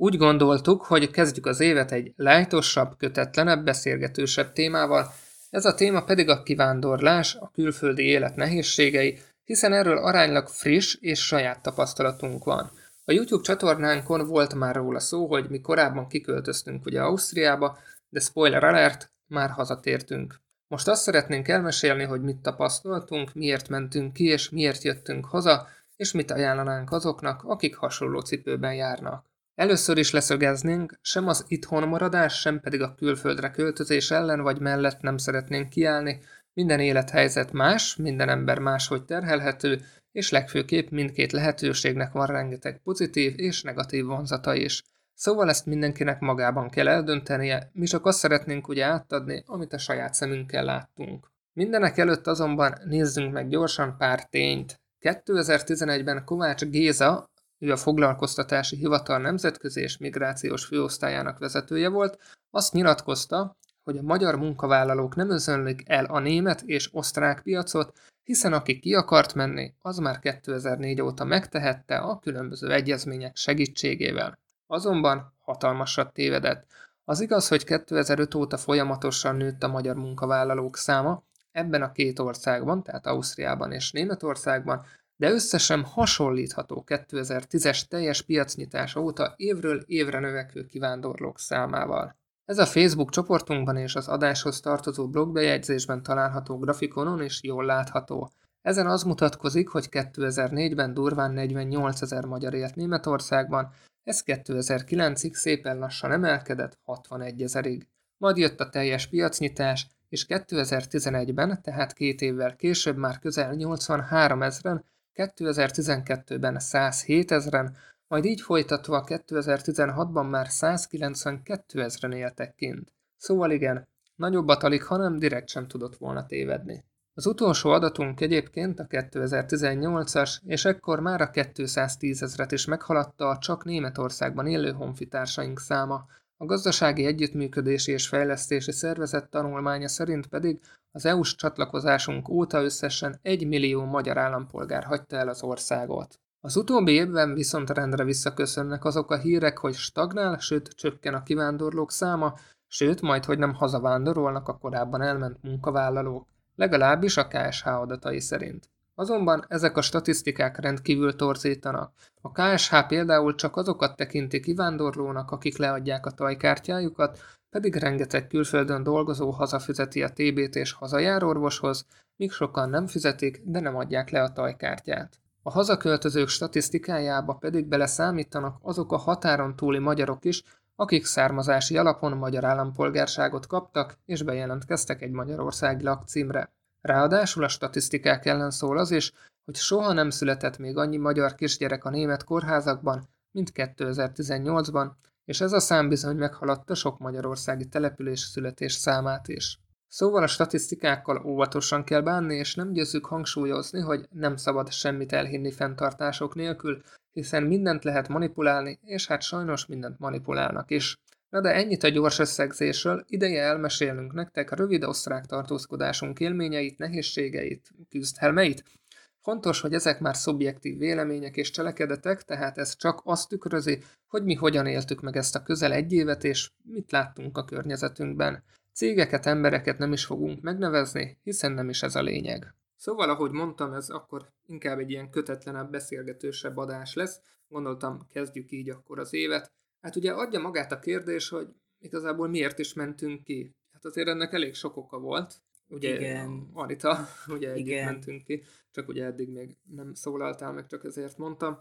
Úgy gondoltuk, hogy kezdjük az évet egy lájtosabb, kötetlenebb, beszélgetősebb témával, ez a téma pedig a kivándorlás, a külföldi élet nehézségei, hiszen erről aránylag friss és saját tapasztalatunk van. A YouTube csatornánkon volt már róla szó, hogy mi korábban kiköltöztünk ugye Ausztriába, de spoiler alert, már hazatértünk. Most azt szeretnénk elmesélni, hogy mit tapasztaltunk, miért mentünk ki és miért jöttünk haza, és mit ajánlanánk azoknak, akik hasonló cipőben járnak. Először is leszögeznénk, sem az itthon maradás, sem pedig a külföldre költözés ellen vagy mellett nem szeretnénk kiállni, minden élethelyzet más, minden ember máshogy terhelhető, és legfőképp mindkét lehetőségnek van rengeteg pozitív és negatív vonzata is. Szóval ezt mindenkinek magában kell eldöntenie, mi csak azt szeretnénk ugye átadni, amit a saját szemünkkel láttunk. Mindenek előtt azonban nézzünk meg gyorsan pár tényt. 2011-ben Kovács Géza, ő a Foglalkoztatási Hivatal Nemzetközi és Migrációs Főosztályának vezetője volt, azt nyilatkozta, hogy a magyar munkavállalók nem özönlik el a német és osztrák piacot, hiszen aki ki akart menni, az már 2004 óta megtehette a különböző egyezmények segítségével. Azonban hatalmasat tévedett. Az igaz, hogy 2005 óta folyamatosan nőtt a magyar munkavállalók száma, ebben a két országban, tehát Ausztriában és Németországban, de összesen hasonlítható 2010-es teljes piacnyitás óta évről évre növekvő kivándorlók számával. Ez a Facebook csoportunkban és az adáshoz tartozó blogbejegyzésben található grafikonon is jól látható. Ezen az mutatkozik, hogy 2004-ben durván 48 ezer magyar élt Németországban, ez 2009-ig szépen lassan emelkedett 61 ezerig. Majd jött a teljes piacnyitás, és 2011-ben, tehát két évvel később már közel 83 ezeren, 2012-ben 107 ezeren, majd így folytatva 2016-ban már 192 ezeren éltek kint. Szóval igen, nagyobbat alig, hanem direkt sem tudott volna tévedni. Az utolsó adatunk egyébként a 2018-as, és ekkor már a 210 ezret is meghaladta a csak Németországban élő honfitársaink száma, a Gazdasági Együttműködési és Fejlesztési Szervezet tanulmánya szerint pedig az EU-s csatlakozásunk óta összesen 1 millió magyar állampolgár hagyta el az országot. Az utóbbi évben viszont rendre visszaköszönnek azok a hírek, hogy stagnál, sőt csökken a kivándorlók száma, sőt majd, hogy nem hazavándorolnak a korábban elment munkavállalók, legalábbis a KSH adatai szerint. Azonban ezek a statisztikák rendkívül torzítanak. A KSH például csak azokat tekinti kivándorlónak, akik leadják a tajkártyájukat, pedig rengeteg külföldön dolgozó hazafizeti a TB-t és hazajár orvoshoz, míg sokan nem fizetik, de nem adják le a tajkártyát. A hazaköltözők statisztikájába pedig beleszámítanak azok a határon túli magyarok is, akik származási alapon magyar állampolgárságot kaptak és bejelentkeztek egy magyarországi lakcímre. Ráadásul a statisztikák ellen szól az is, hogy soha nem született még annyi magyar kisgyerek a német kórházakban, mint 2018-ban, és ez a szám bizony meghaladta sok magyarországi település születés számát is. Szóval a statisztikákkal óvatosan kell bánni, és nem győzzük hangsúlyozni, hogy nem szabad semmit elhinni fenntartások nélkül, hiszen mindent lehet manipulálni, és hát sajnos mindent manipulálnak is. Na de ennyit a gyors összegzésről, ideje elmesélnünk nektek a rövid osztrák tartózkodásunk élményeit, nehézségeit, küzdhelmeit. Fontos, hogy ezek már szubjektív vélemények és cselekedetek, tehát ez csak azt tükrözi, hogy mi hogyan éltük meg ezt a közel egy évet, és mit láttunk a környezetünkben. Cégeket, embereket nem is fogunk megnevezni, hiszen nem is ez a lényeg. Szóval, ahogy mondtam, ez akkor inkább egy ilyen kötetlenebb, beszélgetősebb adás lesz. Gondoltam, kezdjük így akkor az évet. Hát ugye adja magát a kérdés, hogy igazából miért is mentünk ki. Hát azért ennek elég sok oka volt. Ugye Igen. Anita, ugye együtt Igen. mentünk ki, csak ugye eddig még nem szólaltál meg, csak ezért mondtam.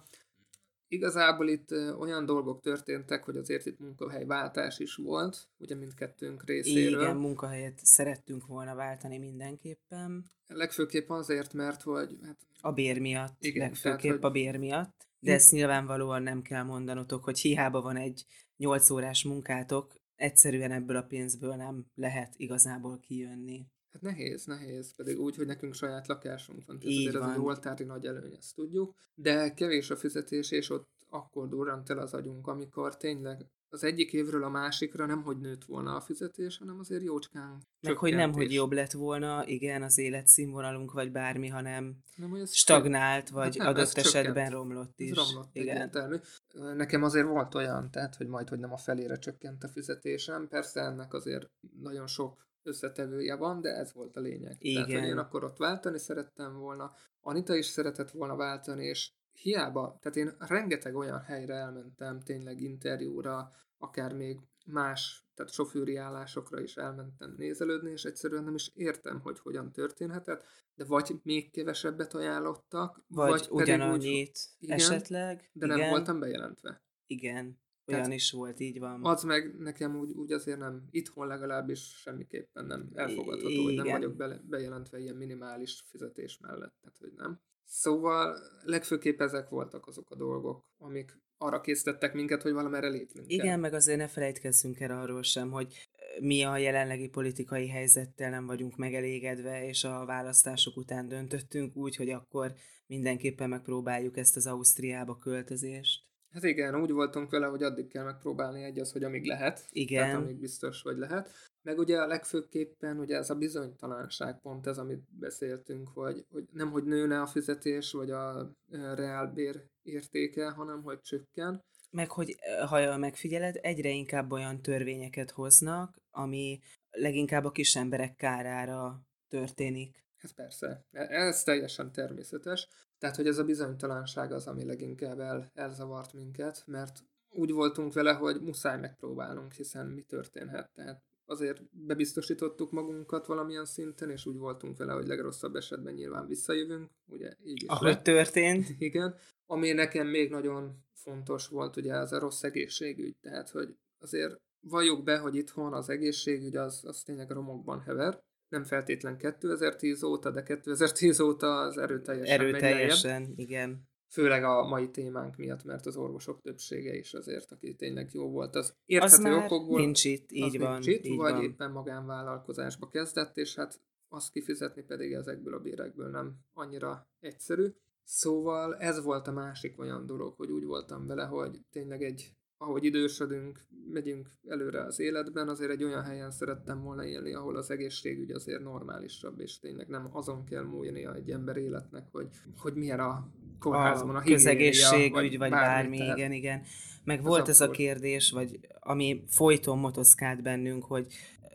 Igazából itt olyan dolgok történtek, hogy azért itt munkahelyváltás is volt, ugye mindkettőnk részéről. Igen, munkahelyet szerettünk volna váltani mindenképpen. Legfőképp azért, mert hogy hát A bér miatt, Igen, Igen, legfőképp tehát, hogy- a bér miatt. De ezt nyilvánvalóan nem kell mondanotok, hogy hiába van egy 8 órás munkátok, egyszerűen ebből a pénzből nem lehet igazából kijönni. Hát nehéz, nehéz, pedig úgy, hogy nekünk saját lakásunk van, tehát azért ez van. az oltári nagy előny, ezt tudjuk, de kevés a fizetés, és ott akkor durrant el az agyunk, amikor tényleg az egyik évről a másikra nem, hogy nőtt volna a fizetés, hanem azért jócskán Meg hogy nem, hogy jobb lett volna, igen, az életszínvonalunk, vagy bármi, hanem Nem, hogy ez stagnált, vagy nem, adott csökkent. esetben romlott is. Ez romlott igen. egyértelmű. Nekem azért volt olyan, tehát, hogy majd, hogy nem a felére csökkent a fizetésem. Persze ennek azért nagyon sok összetevője van, de ez volt a lényeg. Tehát, hogy Igen. én akkor ott váltani szerettem volna, Anita is szeretett volna váltani, és hiába, tehát én rengeteg olyan helyre elmentem, tényleg interjúra, akár még más, tehát sofőri állásokra is elmentem nézelődni, és egyszerűen nem is értem, hogy hogyan történhetett, de vagy még kevesebbet ajánlottak, Vagy, vagy pedig ugyanannyit úgy, igen, esetleg. de igen, nem voltam bejelentve. Igen, olyan Tehát is volt, így van. Az meg nekem úgy, úgy azért nem, itthon legalábbis semmiképpen nem elfogadható, hogy nem vagyok be, bejelentve ilyen minimális fizetés mellett, tehát hogy nem. Szóval legfőképp ezek voltak azok a dolgok, amik arra készítettek minket, hogy valamerre lépnünk Igen, kell. meg azért ne felejtkezzünk el arról sem, hogy mi a jelenlegi politikai helyzettel nem vagyunk megelégedve, és a választások után döntöttünk úgy, hogy akkor mindenképpen megpróbáljuk ezt az Ausztriába költözést. Hát igen, úgy voltunk vele, hogy addig kell megpróbálni egy az, hogy amíg lehet. Igen. Tehát amíg biztos, hogy lehet. Meg ugye a legfőképpen ugye ez a bizonytalanság pont ez, amit beszéltünk, hogy, hogy nem, hogy nőne a fizetés, vagy a reálbér értéke, hanem hogy csökken. Meg hogy, ha megfigyeled, egyre inkább olyan törvényeket hoznak, ami leginkább a kis emberek kárára történik. Hát persze, e- ez teljesen természetes. Tehát, hogy ez a bizonytalanság az, ami leginkább el, elzavart minket, mert úgy voltunk vele, hogy muszáj megpróbálnunk, hiszen mi történhet. Tehát azért bebiztosítottuk magunkat valamilyen szinten, és úgy voltunk vele, hogy legrosszabb esetben nyilván visszajövünk, ugye így is Ahogy lett. történt. Igen. Ami nekem még nagyon fontos volt, ugye az a rossz egészségügy. Tehát, hogy azért valljuk be, hogy itthon az egészségügy az, az tényleg romokban hever. Nem feltétlen 2010 óta, de 2010 óta az erőteljesen, megy. Erőteljesen, igen. Főleg a mai témánk miatt, mert az orvosok többsége is azért, aki tényleg jó volt, az Az érthető már okokból nincs itt, az így van. nincs itt, így vagy van. éppen magánvállalkozásba kezdett, és hát azt kifizetni pedig ezekből a bérekből nem annyira egyszerű. Szóval ez volt a másik olyan dolog, hogy úgy voltam vele, hogy tényleg egy, ahogy idősödünk, megyünk előre az életben, azért egy olyan helyen szerettem volna élni, ahol az egészségügy azért normálisabb, és tényleg nem azon kell múlnia egy ember életnek, hogy, hogy milyen a kórházban a, a közegészségügy, vagy bármi, tehát igen, igen. Meg volt ez a kérdés, vagy ami folyton motoszkált bennünk, hogy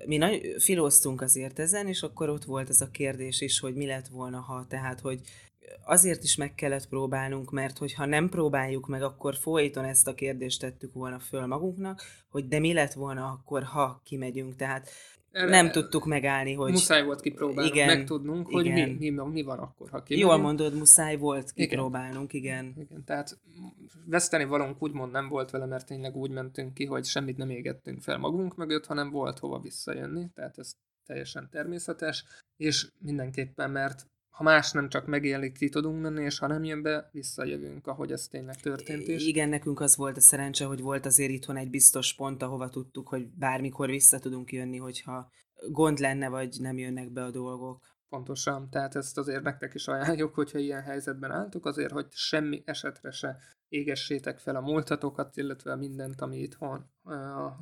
mi nagy, filóztunk azért ezen, és akkor ott volt ez a kérdés is, hogy mi lett volna, ha, tehát, hogy azért is meg kellett próbálnunk, mert hogyha nem próbáljuk meg, akkor folyton ezt a kérdést tettük volna föl magunknak, hogy de mi lett volna akkor, ha kimegyünk, tehát Erre- nem tudtuk megállni, hogy Muszáj volt kipróbálnunk, Igen, megtudnunk, hogy igen. mi, mi, mi van akkor, ha jól kimegyünk. mondod, muszáj volt Igen. kipróbálnunk, igen. Igen, tehát veszteni valónk úgymond nem volt vele, mert tényleg úgy mentünk ki, hogy semmit nem égettünk fel magunk mögött, hanem volt hova visszajönni, tehát ez teljesen természetes, és mindenképpen, mert ha más nem csak megélik, ki tudunk menni, és ha nem jön be, visszajövünk, ahogy ez tényleg történt is. Igen, nekünk az volt a szerencse, hogy volt azért itthon egy biztos pont, ahova tudtuk, hogy bármikor vissza tudunk jönni, hogyha gond lenne, vagy nem jönnek be a dolgok. Pontosan, tehát ezt azért nektek is ajánljuk, hogyha ilyen helyzetben álltok, azért, hogy semmi esetre se égessétek fel a múltatokat, illetve mindent, ami itthon ö,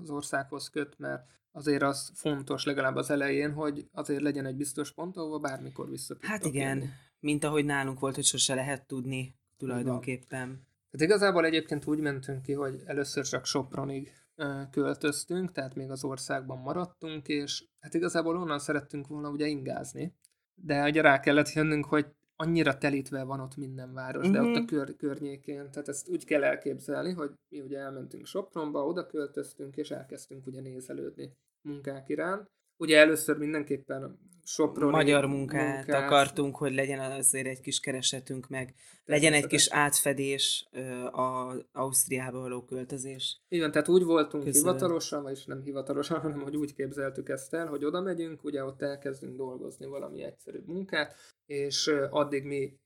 az országhoz köt, mert azért az fontos legalább az elején, hogy azért legyen egy biztos pont, ahova bármikor vissza Hát igen, jönni. mint ahogy nálunk volt, hogy sose lehet tudni tulajdonképpen. Tehát igazából egyébként úgy mentünk ki, hogy először csak Sopronig költöztünk, tehát még az országban maradtunk, és hát igazából onnan szerettünk volna ugye ingázni, de ugye rá kellett jönnünk, hogy annyira telítve van ott minden város, de ott a Mhm. kör, környékén, tehát ezt úgy kell elképzelni, hogy mi ugye elmentünk Sopronba, oda költöztünk, és elkezdtünk ugye nézelődni munkák iránt. Ugye először mindenképpen Soproni Magyar munkát, akartunk, hogy legyen azért egy kis keresetünk, meg legyen egy kis átfedés a Ausztriába való költözés. Így van, tehát úgy voltunk Köszönöm. hivatalosan, vagyis nem hivatalosan, hanem hogy úgy képzeltük ezt el, hogy oda megyünk, ugye ott elkezdünk dolgozni valami egyszerűbb munkát, és addig mi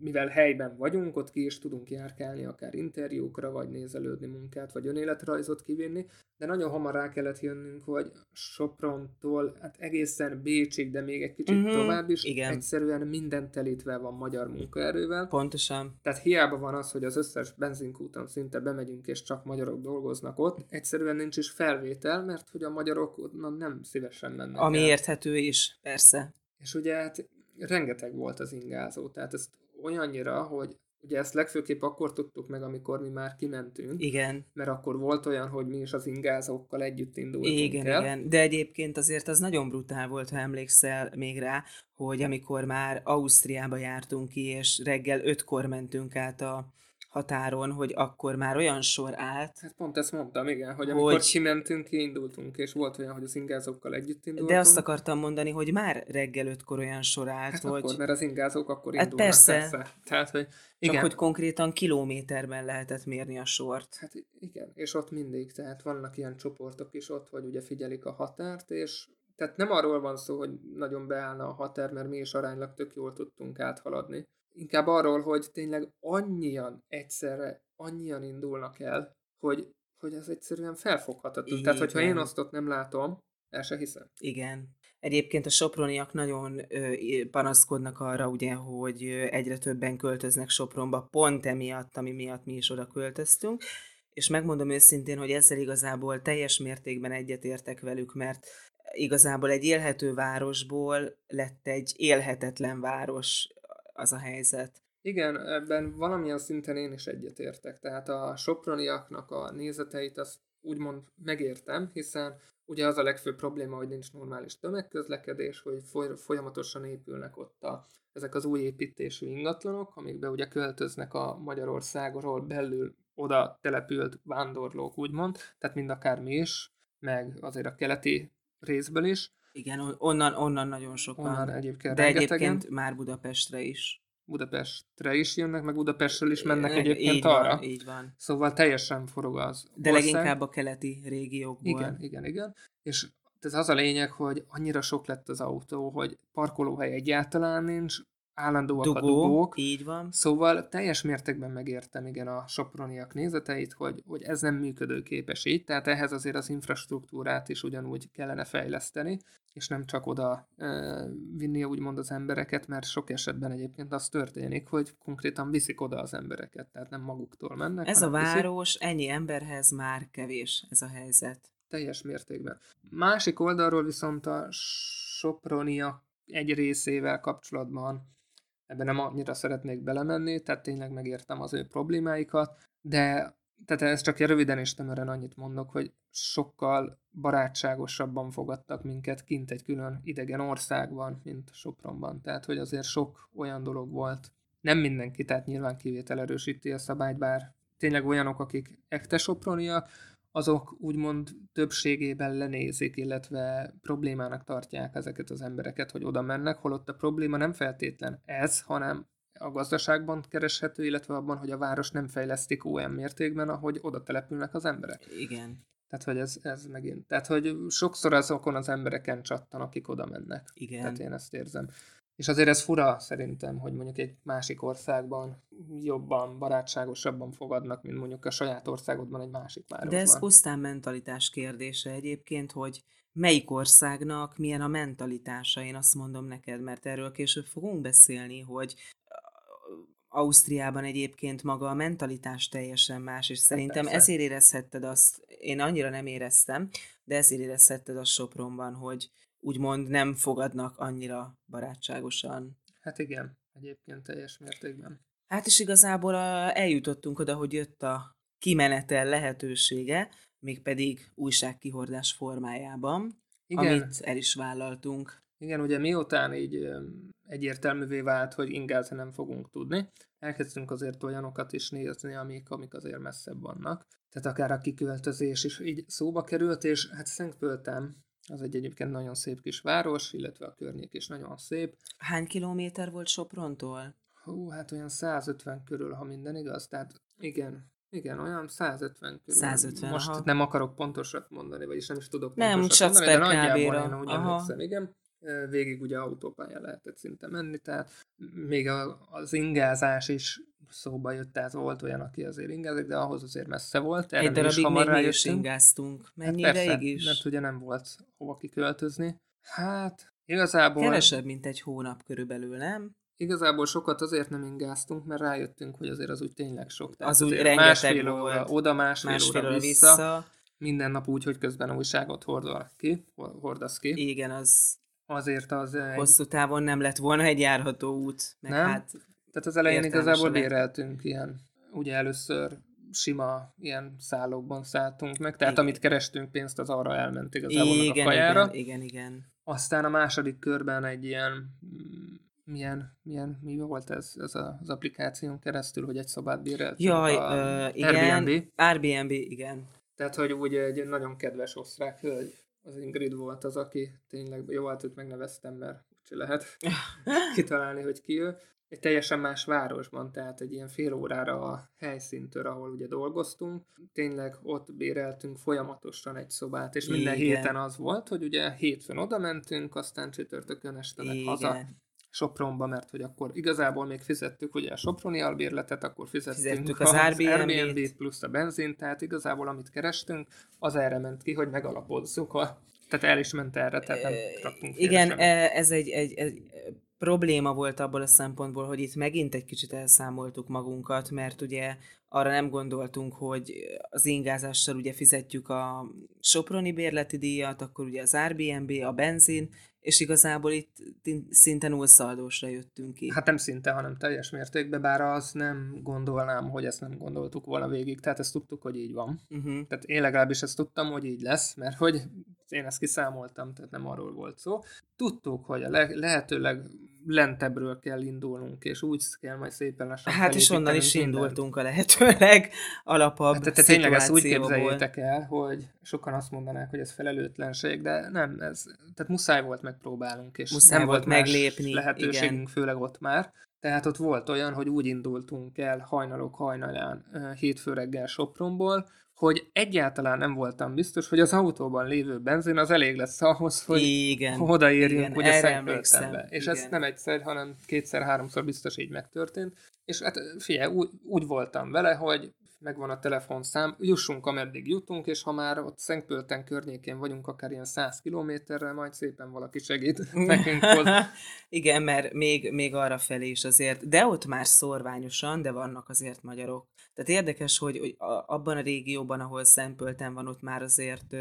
mivel helyben vagyunk, ott ki is tudunk járkálni, akár interjúkra, vagy nézelődni munkát, vagy önéletrajzot kivinni, de nagyon hamar rá kellett jönnünk, hogy Soprontól hát egészen Bécsig, de még egy kicsit uh-huh, tovább is, igen. egyszerűen minden telítve van magyar munkaerővel. Pontosan. Tehát hiába van az, hogy az összes benzinkúton szinte bemegyünk, és csak magyarok dolgoznak ott, egyszerűen nincs is felvétel, mert hogy a magyarok onnan nem szívesen mennek Ami el. érthető is, persze. És ugye hát rengeteg volt az ingázó, tehát ezt olyannyira, hogy Ugye ezt legfőképp akkor tudtuk meg, amikor mi már kimentünk. Igen. Mert akkor volt olyan, hogy mi is az ingázókkal együtt indultunk Igen, el. igen. De egyébként azért az nagyon brutál volt, ha emlékszel még rá, hogy amikor már Ausztriába jártunk ki, és reggel ötkor mentünk át a határon, hogy akkor már olyan sor állt. Hát pont ezt mondtam, igen, hogy amikor hogy... kimentünk, kiindultunk, és volt olyan, hogy az ingázókkal együtt indultunk. De azt akartam mondani, hogy már reggel ötkor olyan sor állt, hát hogy... akkor, mert az ingázók akkor hát indulnak, persze. persze. Tehát, hogy igen. Csak hogy konkrétan kilométerben lehetett mérni a sort. Hát igen, és ott mindig, tehát vannak ilyen csoportok is ott, hogy ugye figyelik a határt, és tehát nem arról van szó, hogy nagyon beállna a határ, mert mi is aránylag tök jól tudtunk áthaladni, inkább arról, hogy tényleg annyian egyszerre, annyian indulnak el, hogy, hogy ez egyszerűen felfoghatatlan. Igen. Tehát, hogyha én azt ott nem látom, el se hiszem. Igen. Egyébként a soproniak nagyon ö, panaszkodnak arra, ugye, hogy egyre többen költöznek Sopronba, pont emiatt, ami miatt mi is oda költöztünk, és megmondom őszintén, hogy ezzel igazából teljes mértékben egyetértek velük, mert igazából egy élhető városból lett egy élhetetlen város az a helyzet. Igen, ebben valamilyen szinten én is egyetértek. Tehát a soproniaknak a nézeteit azt úgymond megértem, hiszen ugye az a legfőbb probléma, hogy nincs normális tömegközlekedés, hogy folyamatosan épülnek ott a, ezek az új építésű ingatlanok, amikbe ugye költöznek a Magyarországról belül oda települt vándorlók, úgymond, tehát mind akár mi is, meg azért a keleti részből is, igen, onnan, onnan nagyon sokan. Onnan egyébként De rengetegen. egyébként már Budapestre is. Budapestre is jönnek, meg Budapestről is mennek egyébként így arra. Van, így van. Szóval teljesen forog az De ország. leginkább a keleti régiókból. Igen, igen, igen. És ez az a lényeg, hogy annyira sok lett az autó, hogy parkolóhely egyáltalán nincs, állandóak Dugó, a dugók. így van. Szóval teljes mértékben megértem igen a soproniak nézeteit, hogy, hogy ez nem működőképes így, tehát ehhez azért az infrastruktúrát is ugyanúgy kellene fejleszteni, és nem csak oda e, vinni úgymond az embereket, mert sok esetben egyébként az történik, hogy konkrétan viszik oda az embereket, tehát nem maguktól mennek. Ez a város viszik. ennyi emberhez már kevés ez a helyzet. Teljes mértékben. Másik oldalról viszont a sopronia egy részével kapcsolatban ebben nem annyira szeretnék belemenni, tehát tényleg megértem az ő problémáikat, de tehát ez csak röviden és tömören annyit mondok, hogy sokkal barátságosabban fogadtak minket kint egy külön idegen országban, mint Sopronban. Tehát, hogy azért sok olyan dolog volt. Nem mindenki, tehát nyilván kivétel erősíti a szabályt, bár tényleg olyanok, akik ekte soproniak, azok úgymond többségében lenézik, illetve problémának tartják ezeket az embereket, hogy oda mennek, holott a probléma nem feltétlen ez, hanem a gazdaságban kereshető, illetve abban, hogy a város nem fejlesztik olyan mértékben, ahogy oda települnek az emberek. Igen. Tehát, hogy ez, ez megint. Tehát, hogy sokszor azokon az embereken csattan, akik oda mennek. Igen. Tehát én ezt érzem. És azért ez fura szerintem, hogy mondjuk egy másik országban jobban, barátságosabban fogadnak, mint mondjuk a saját országodban egy másik városban. De ez pusztán mentalitás kérdése egyébként, hogy melyik országnak milyen a mentalitása, én azt mondom neked, mert erről később fogunk beszélni, hogy Ausztriában egyébként maga a mentalitás teljesen más, és szerintem Persze. ezért érezhetted azt, én annyira nem éreztem, de ezért érezhetted azt Sopronban, hogy úgymond nem fogadnak annyira barátságosan. Hát igen, egyébként teljes mértékben. Hát is igazából a, eljutottunk oda, hogy jött a kimenetel lehetősége, mégpedig újságkihordás formájában, igen. amit el is vállaltunk. Igen, ugye miután így egyértelművé vált, hogy ingázni nem fogunk tudni, elkezdtünk azért olyanokat is nézni, amik, amik azért messzebb vannak. Tehát akár a kiköltözés is így szóba került, és hát Szentpöltem az egy egyébként nagyon szép kis város, illetve a környék is nagyon szép. Hány kilométer volt Soprontól? Hú, hát olyan 150 körül, ha minden igaz. Tehát igen, igen, olyan 150 körül. 150, Most aha. nem akarok pontosat mondani, vagyis nem is tudok nem, pontosat mondani, de nagyjából én úgy emlékszem, igen. Végig ugye autópályán lehetett szinte menni, tehát még a, az ingázás is szóba jött, tehát volt olyan, aki azért ingázik, de ahhoz azért messze volt. Erre Egy darabig még mi is ingáztunk. Mennyi hát persze, ideig is? Mert ugye nem volt hova kiköltözni. Hát igazából... Kevesebb, mint egy hónap körülbelül, nem? Igazából sokat azért nem ingáztunk, mert rájöttünk, hogy azért az úgy tényleg sok. Tehát az úgy rengeteg másfél volt. óra oda, másfél, másfél óra vissza. vissza. Minden nap úgy, hogy közben újságot hordol ki, hordasz ki. Igen, az azért az... Hosszú távon nem lett volna egy járható út. Meg nem? Hát Tehát az elején igazából béreltünk ilyen, ugye először sima ilyen szállókban szálltunk meg, tehát igen. amit kerestünk pénzt, az arra elment igazából igen, a kajára. Igen, igen, igen. Aztán a második körben egy ilyen milyen, milyen, mi volt ez, ez a, az applikáción keresztül, hogy egy szobát bérelt? Jaj, a uh, igen. Airbnb. Airbnb, igen. Tehát, hogy úgy egy nagyon kedves osztrák hölgy, az Ingrid volt az, aki tényleg, jó, hát őt megneveztem, mert úgyse lehet kitalálni, hogy ki ő. Egy teljesen más városban, tehát egy ilyen fél órára a helyszíntől, ahol ugye dolgoztunk. Tényleg ott béreltünk folyamatosan egy szobát, és minden Igen. héten az volt, hogy ugye hétfőn oda mentünk, aztán csütörtökön este meg haza Sopronba, mert hogy akkor igazából még fizettük ugye a Soproni albérletet, akkor fizettünk, fizettük az, az Airbnb-t. Airbnb plusz a benzin, tehát igazából amit kerestünk, az erre ment ki, hogy megalapozzuk a tehát el is ment erre, tehát nem raktunk Igen, ez egy, egy, egy probléma volt abból a szempontból, hogy itt megint egy kicsit elszámoltuk magunkat, mert ugye arra nem gondoltunk, hogy az ingázással ugye fizetjük a Soproni bérleti díjat, akkor ugye az Airbnb, a benzin, és igazából itt szinte nullszaldósra jöttünk ki. Hát nem szinte, hanem teljes mértékben, bár az nem gondolnám, hogy ezt nem gondoltuk volna végig, tehát ezt tudtuk, hogy így van. Uh-huh. Tehát én legalábbis ezt tudtam, hogy így lesz, mert hogy én ezt kiszámoltam, tehát nem arról volt szó. Tudtuk, hogy a le- lehetőleg lentebbről kell indulnunk, és úgy kell majd szépen lassan Hát és onnan is mindent. indultunk a lehetőleg alapabb hát, tehát tényleg ezt úgy képzeljétek el, hogy sokan azt mondanák, hogy ez felelőtlenség, de nem, ez, tehát muszáj volt megpróbálnunk, és muszáj nem volt meglépni, lehetőségünk, igen. főleg ott már. Tehát ott volt olyan, hogy úgy indultunk el hajnalok hajnalán hétfő reggel Sopronból, hogy egyáltalán nem voltam biztos, hogy az autóban lévő benzin az elég lesz ahhoz, hogy igen, odaérjünk igen, ugye Szentpöltenbe. És igen. ez nem egyszer, hanem kétszer-háromszor biztos így megtörtént. És hát figyelj, úgy, úgy voltam vele, hogy megvan a telefonszám, jussunk ameddig jutunk, és ha már ott Szentpölten környékén vagyunk, akár ilyen 100 kilométerre, majd szépen valaki segít nekünk Igen, mert még, még arra felé is azért, de ott már szorványosan, de vannak azért magyarok. Tehát érdekes, hogy, hogy abban a régióban, ahol Szentpölten van, ott már azért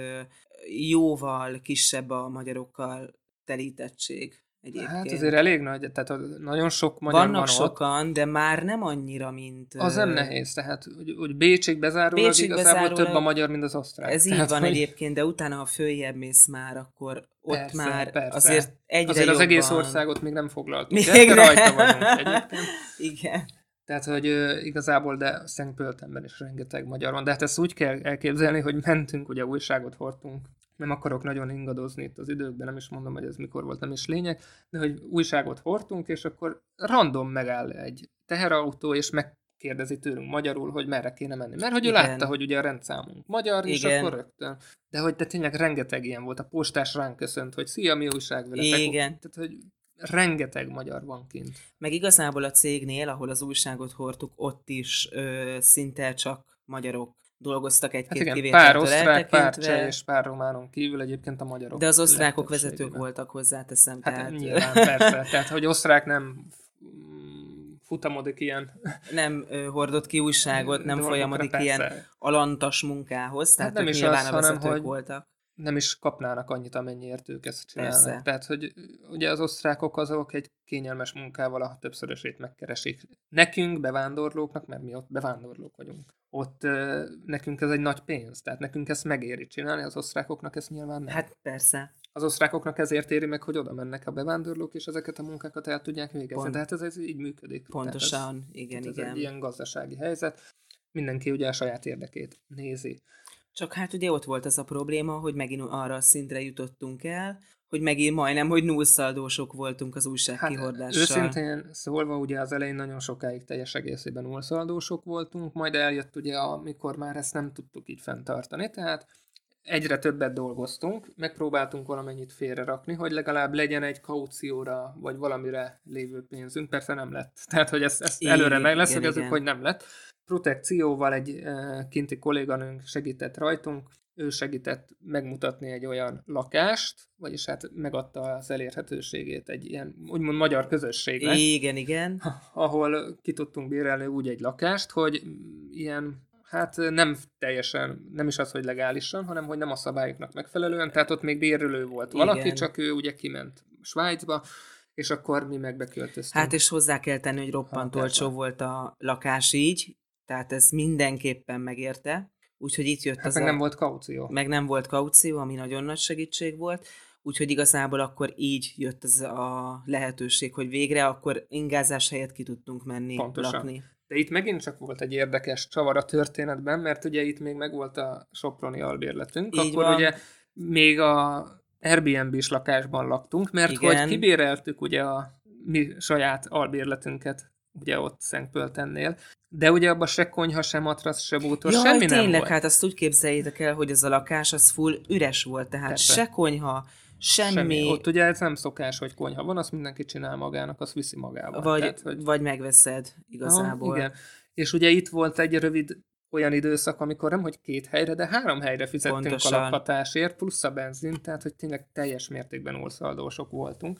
jóval kisebb a magyarokkal telítettség. Egyébként. Hát azért elég nagy, tehát nagyon sok magyar Vannak van sokan, ott. de már nem annyira, mint... Az nem nehéz, tehát úgy, úgy Bécsig bezárólag Bécsig igazából bezárólag, több a magyar, mint az osztrák. Ez tehát, így van hogy... egyébként, de utána, ha följebb mész már, akkor ott persze, már persze. azért egyre Azért jobban... az egész országot még nem foglaltuk, még de rajta vagyunk egyébként. Igen. Tehát, hogy uh, igazából, de Szentpöltenben is rengeteg magyar van. De hát ezt úgy kell elképzelni, hogy mentünk, ugye újságot hordtunk nem akarok nagyon ingadozni itt az időkben, nem is mondom, hogy ez mikor volt, nem is lényeg, de hogy újságot hordtunk, és akkor random megáll egy teherautó, és megkérdezi tőlünk magyarul, hogy merre kéne menni. Mert hogy ő Igen. látta, hogy ugye a rendszámunk magyar, Igen. és akkor rögtön. De hogy de tényleg rengeteg ilyen volt. A postás ránk köszönt, hogy szia, mi újság veletek. Igen. Tehát, hogy rengeteg magyar van kint. Meg igazából a cégnél, ahol az újságot hordtuk, ott is ö, szinte csak magyarok dolgoztak egy-két hát igen, Pár osztrák, pár cseh és pár románon kívül egyébként a magyarok. De az osztrákok vezetők voltak hozzáteszem. Hát tehát... nyilván, persze. Tehát, hogy osztrák nem futamodik ilyen... Nem ö, hordott ki újságot, nem folyamodik persze. ilyen alantas munkához, tehát hát nem is nyilván az, a vezetők hanem, hogy voltak nem is kapnának annyit, amennyiért ők ezt csinálnak. Persze. Tehát, hogy ugye az osztrákok azok egy kényelmes munkával a többszörösét megkeresik. Nekünk, bevándorlóknak, mert mi ott bevándorlók vagyunk, ott nekünk ez egy nagy pénz, tehát nekünk ezt megéri csinálni, az osztrákoknak ezt nyilván nem. Hát persze. Az osztrákoknak ezért éri meg, hogy oda mennek a bevándorlók, és ezeket a munkákat el tudják végezni. Pont. Tehát ez, ez így működik. Pontosan, ez, igen, ez igen. egy ilyen gazdasági helyzet. Mindenki ugye a saját érdekét nézi. Csak hát ugye ott volt az a probléma, hogy megint arra a szintre jutottunk el, hogy megint majdnem, hogy nullszaldósok voltunk az újság hát, kihordással. Őszintén szólva, ugye az elején nagyon sokáig teljes egészében nullszaldósok voltunk, majd eljött ugye, amikor már ezt nem tudtuk így fenntartani, tehát egyre többet dolgoztunk, megpróbáltunk valamennyit félrerakni, hogy legalább legyen egy kaucióra, vagy valamire lévő pénzünk. Persze nem lett. Tehát, hogy ezt, ezt előre megleszögezzük, hogy nem lett. Protekcióval egy e, kinti kolléganőnk segített rajtunk, ő segített megmutatni egy olyan lakást, vagyis hát megadta az elérhetőségét egy ilyen úgymond magyar közösségnek. Igen, igen. Ahol ki tudtunk bérelni úgy egy lakást, hogy ilyen Hát nem teljesen, nem is az, hogy legálisan, hanem hogy nem a szabályoknak megfelelően, tehát ott még bérülő volt valaki, Igen. csak ő ugye kiment Svájcba, és akkor mi megbeköltöztünk. Hát és hozzá kell tenni, hogy roppant hát, olcsó volt a lakás így, tehát ez mindenképpen megérte. Úgyhogy itt jött hát az meg a... nem volt kaució. Meg nem volt kaució, ami nagyon nagy segítség volt. Úgyhogy igazából akkor így jött ez a lehetőség, hogy végre akkor ingázás helyett ki tudtunk menni, Pontosan. lakni. De itt megint csak volt egy érdekes csavar a történetben, mert ugye itt még megvolt a Soproni albérletünk, Így akkor van. ugye még a Airbnb-s lakásban laktunk, mert Igen. hogy kibéreltük ugye a mi saját albérletünket ugye ott Szentpöltennél, de ugye abban se konyha, se matrasz, se bútor, Jaj, semmi tényleg, nem volt. hát azt úgy képzeljétek el, hogy ez a lakás az full üres volt, tehát Persze. se konyha, Semmi. Semmi. Ott ugye ez nem szokás, hogy konyha van, azt mindenki csinál magának, azt viszi magával. Vagy, Tehát, hogy... vagy megveszed igazából. Aha, igen. És ugye itt volt egy rövid olyan időszak, amikor nem, hogy két helyre, de három helyre fizettünk Pontosan. a lakhatásért, plusz a benzin, tehát hogy tényleg teljes mértékben orszaldósok voltunk.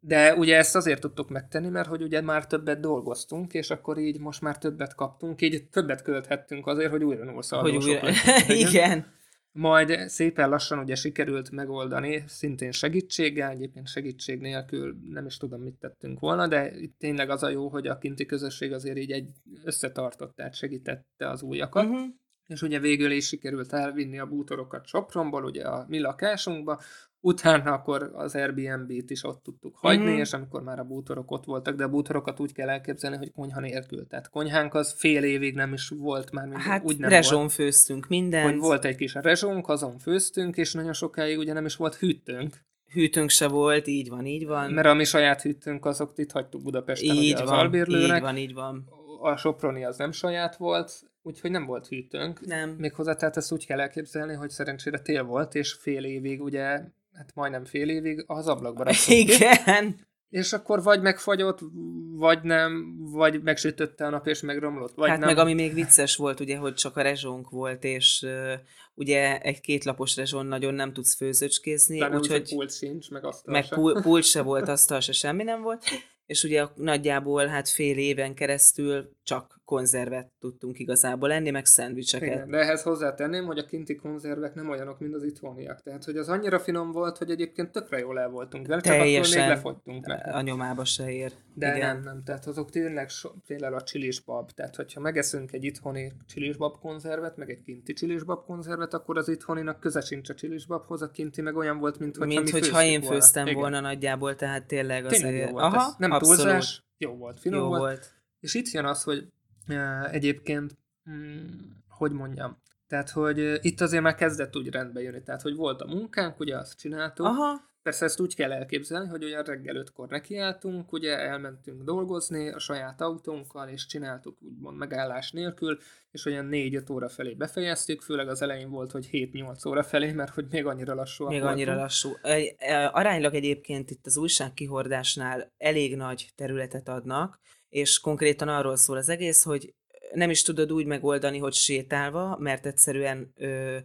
De ugye ezt azért tudtuk megtenni, mert hogy ugye már többet dolgoztunk, és akkor így most már többet kaptunk, így többet költhettünk azért, hogy újra orszaldósok hogy újra... Igen. Majd szépen lassan ugye sikerült megoldani, szintén segítséggel, egyébként segítség nélkül nem is tudom, mit tettünk volna, de itt tényleg az a jó, hogy a kinti közösség azért így egy összetartott, tehát segítette az újakat. Uh-huh. És ugye végül is sikerült elvinni a bútorokat Sopronból, ugye a mi lakásunkba, Utána akkor az Airbnb-t is ott tudtuk hagyni, mm-hmm. és amikor már a bútorok ott voltak, de a bútorokat úgy kell elképzelni, hogy konyha nélkül. Tehát konyhánk az fél évig nem is volt már. Mind, hát úgy nem rezsón volt. főztünk mindent. Hogy volt egy kis rezsónk, azon főztünk, és nagyon sokáig ugye nem is volt hűtőnk. Hűtőnk se volt, így van, így van. Mert a mi saját hűtőnk azok itt hagytuk Budapesten így van, az albérlőnek. Így van, így van. A Soproni az nem saját volt, úgyhogy nem volt hűtőnk. Nem. Méghozzá, tehát ezt úgy kell elképzelni, hogy szerencsére tél volt, és fél évig ugye hát majdnem fél évig az ablakba raktuk Igen. És akkor vagy megfagyott, vagy nem, vagy megsütötte a nap és megromlott, vagy hát nem. meg ami még vicces volt, ugye, hogy csak a rezsónk volt, és uh, ugye egy kétlapos rezsón nagyon nem tudsz főzőcskézni. Úgyhogy pult sincs, meg asztal Meg se. pult se volt, asztal se, semmi nem volt és ugye nagyjából hát fél éven keresztül csak konzervet tudtunk igazából enni, meg szendvicseket. Igen, de ehhez hozzátenném, hogy a kinti konzervek nem olyanok, mint az itthoniak. Tehát, hogy az annyira finom volt, hogy egyébként tökre jól el voltunk vele, csak akkor még lefogytunk meg. A nyomába se ér. De Igen. nem, nem, tehát azok tényleg so, például a csilisbab. Tehát, hogyha megeszünk egy itthoni csilisbab konzervet, meg egy kinti csilisbab konzervet, akkor az itthoninak köze sincs a csilisbabhoz, a kinti meg olyan volt, mint hogyha Mint hogyha én főztem volna. volna nagyjából, tehát tényleg azért... Tényleg jó volt Aha, nem Abszolút. túlzás, jó volt, finom jó volt. volt. És itt jön az, hogy egyébként, hmm, hogy mondjam, tehát, hogy itt azért már kezdett úgy rendbe jönni, tehát, hogy volt a munkánk, ugye azt csináltuk, Aha. Persze ezt úgy kell elképzelni, hogy olyan reggel ötkor nekiálltunk, ugye elmentünk dolgozni a saját autónkkal, és csináltuk úgymond megállás nélkül, és olyan 4-5 óra felé befejeztük, főleg az elején volt, hogy 7-8 óra felé, mert hogy még annyira lassú. Még voltunk. annyira lassú. Aránylag egyébként itt az újságkihordásnál elég nagy területet adnak, és konkrétan arról szól az egész, hogy nem is tudod úgy megoldani, hogy sétálva, mert egyszerűen ö,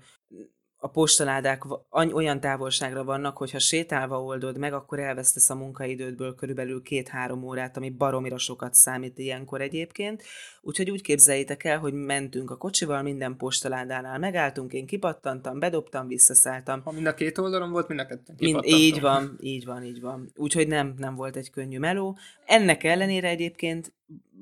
a postaládák olyan távolságra vannak, hogy ha sétálva oldod meg, akkor elvesztesz a munkaidődből körülbelül két-három órát, ami baromira sokat számít ilyenkor egyébként. Úgyhogy úgy képzeljétek el, hogy mentünk a kocsival, minden postaládánál megálltunk, én kipattantam, bedobtam, visszaszálltam. Ha mind a két oldalon volt, mind a ketten mind, Így van, így van, így van. Úgyhogy nem, nem volt egy könnyű meló. Ennek ellenére egyébként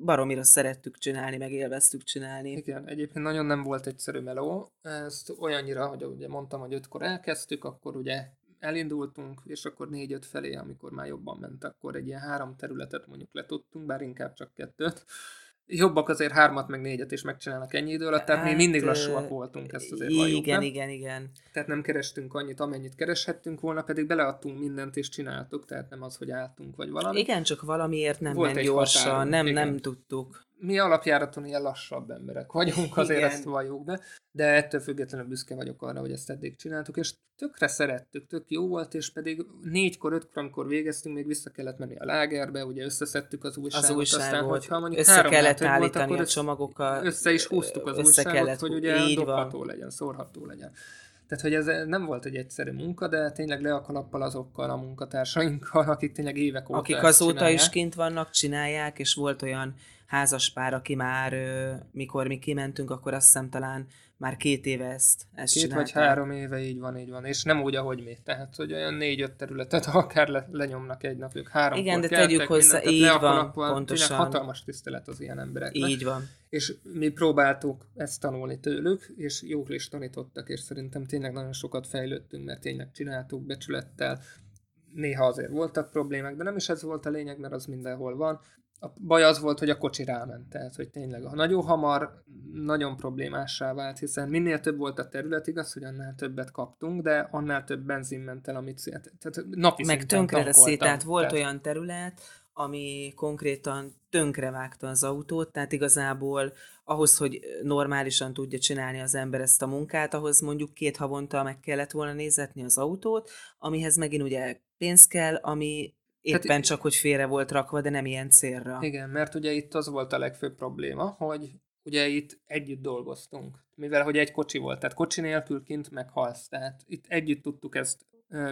baromira szerettük csinálni, meg élveztük csinálni. Igen, egyébként nagyon nem volt egyszerű meló. Ezt olyannyira, hogy ugye mondtam, hogy ötkor elkezdtük, akkor ugye elindultunk, és akkor négy-öt felé, amikor már jobban ment, akkor egy ilyen három területet mondjuk letudtunk, bár inkább csak kettőt jobbak azért hármat meg négyet is megcsinálnak ennyi idő alatt, tehát hát, mi mindig lassúak voltunk, ezt azért Igen, valljuk, igen, igen, igen. Tehát nem kerestünk annyit, amennyit kereshettünk volna, pedig beleadtunk mindent és csináltuk, tehát nem az, hogy álltunk vagy valami. Igen, csak valamiért nem Volt ment gyorsan, határunk, nem, igen. nem tudtuk. Mi alapjáraton ilyen lassabb emberek vagyunk, azért Igen. ezt valljuk be, de ettől függetlenül büszke vagyok arra, hogy ezt eddig csináltuk, és tökre szerettük, tök jó volt, és pedig négykor, ötkor, amikor végeztünk, még vissza kellett menni a lágerbe, ugye összeszedtük az újságot, az újságot aztán, hogyha mondjuk össze kellett állítani volt, a csomagokat, össze is húztuk az újságot, kellett, hogy ugye dobható van. legyen, szórható legyen. Tehát, hogy ez nem volt egy egyszerű munka, de tényleg le a kalappal azokkal a munkatársainkkal, akik tényleg évek óta Akik azóta csinálják. is kint vannak, csinálják, és volt olyan házaspár, aki már, mikor mi kimentünk, akkor azt hiszem talán már két éve ezt, ezt Két csinálták. vagy három éve így van, így van. És nem úgy, ahogy mi. Tehát, hogy olyan négy-öt területet akár le, lenyomnak egy nap, ők három Igen, de tegyük hozzá, mindent, így van, pontosan. hatalmas tisztelet az ilyen embereknek. Így van. És mi próbáltuk ezt tanulni tőlük, és jók is tanítottak, és szerintem tényleg nagyon sokat fejlődtünk, mert tényleg csináltuk becsülettel, néha azért voltak problémák, de nem is ez volt a lényeg, mert az mindenhol van a baj az volt, hogy a kocsi ráment, tehát hogy tényleg nagyon hamar nagyon problémássá vált, hiszen minél több volt a terület, igaz, hogy annál többet kaptunk, de annál több benzin ment el, amit tehát napi Meg tönkre teszi, tehát volt tehát... olyan terület, ami konkrétan tönkrevágta az autót, tehát igazából ahhoz, hogy normálisan tudja csinálni az ember ezt a munkát, ahhoz mondjuk két havonta meg kellett volna nézetni az autót, amihez megint ugye pénz kell, ami Éppen Tehát, csak, hogy félre volt rakva, de nem ilyen célra. Igen, mert ugye itt az volt a legfőbb probléma, hogy ugye itt együtt dolgoztunk, mivel hogy egy kocsi volt, tehát kocsi nélkül kint meghalsz, tehát itt együtt tudtuk ezt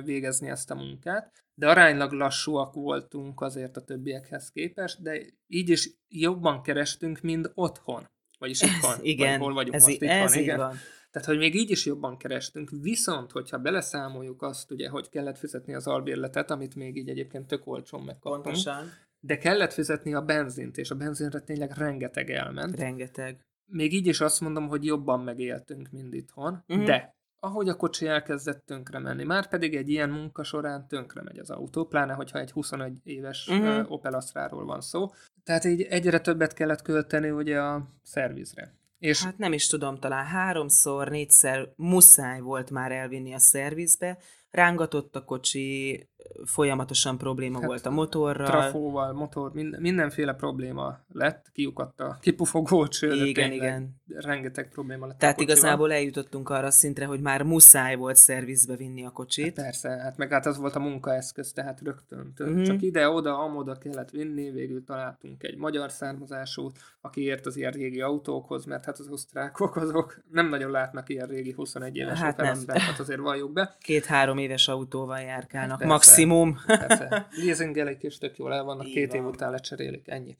végezni ezt a munkát, de aránylag lassúak voltunk azért a többiekhez képest, de így is jobban kerestünk, mint otthon. Vagyis itthon. igen, vagy hol vagyunk ez most, í- itthon, ez igen. Van. Tehát, hogy még így is jobban kerestünk, viszont, hogyha beleszámoljuk azt, ugye, hogy kellett fizetni az albérletet, amit még így egyébként tök olcsón megkaptunk. Pontosan. De kellett fizetni a benzint, és a benzinre tényleg rengeteg elment. Rengeteg. Még így is azt mondom, hogy jobban megéltünk, mint itthon, uh-huh. de ahogy a kocsi elkezdett tönkre menni, már pedig egy ilyen munka során tönkre megy az autó, pláne hogyha egy 21 éves uh-huh. Opel Astra-ról van szó. Tehát így egyre többet kellett költeni ugye a szervizre. És hát nem is tudom, talán háromszor, négyszer muszáj volt már elvinni a szervizbe, rángatott a kocsi, folyamatosan probléma hát, volt a motorral. Trafóval, motor, minden, mindenféle probléma lett, kiukadt a kipufogó cső. Igen, igen. Rengeteg probléma lett Tehát igazából eljutottunk arra szintre, hogy már muszáj volt szervizbe vinni a kocsit. Hát persze, hát meg hát az volt a munkaeszköz, tehát rögtön. Mm-hmm. Csak ide-oda, amoda kellett vinni, végül találtunk egy magyar származású, aki ért az ilyen régi autókhoz, mert hát az osztrákok azok nem nagyon látnak ilyen régi 21 éves hát nem. hát azért valljuk be. Két-három éves autóval járkálnak, hát maximum. Persze. Leasingelik és tök jól el vannak, így két van. év után lecserélik, ennyi.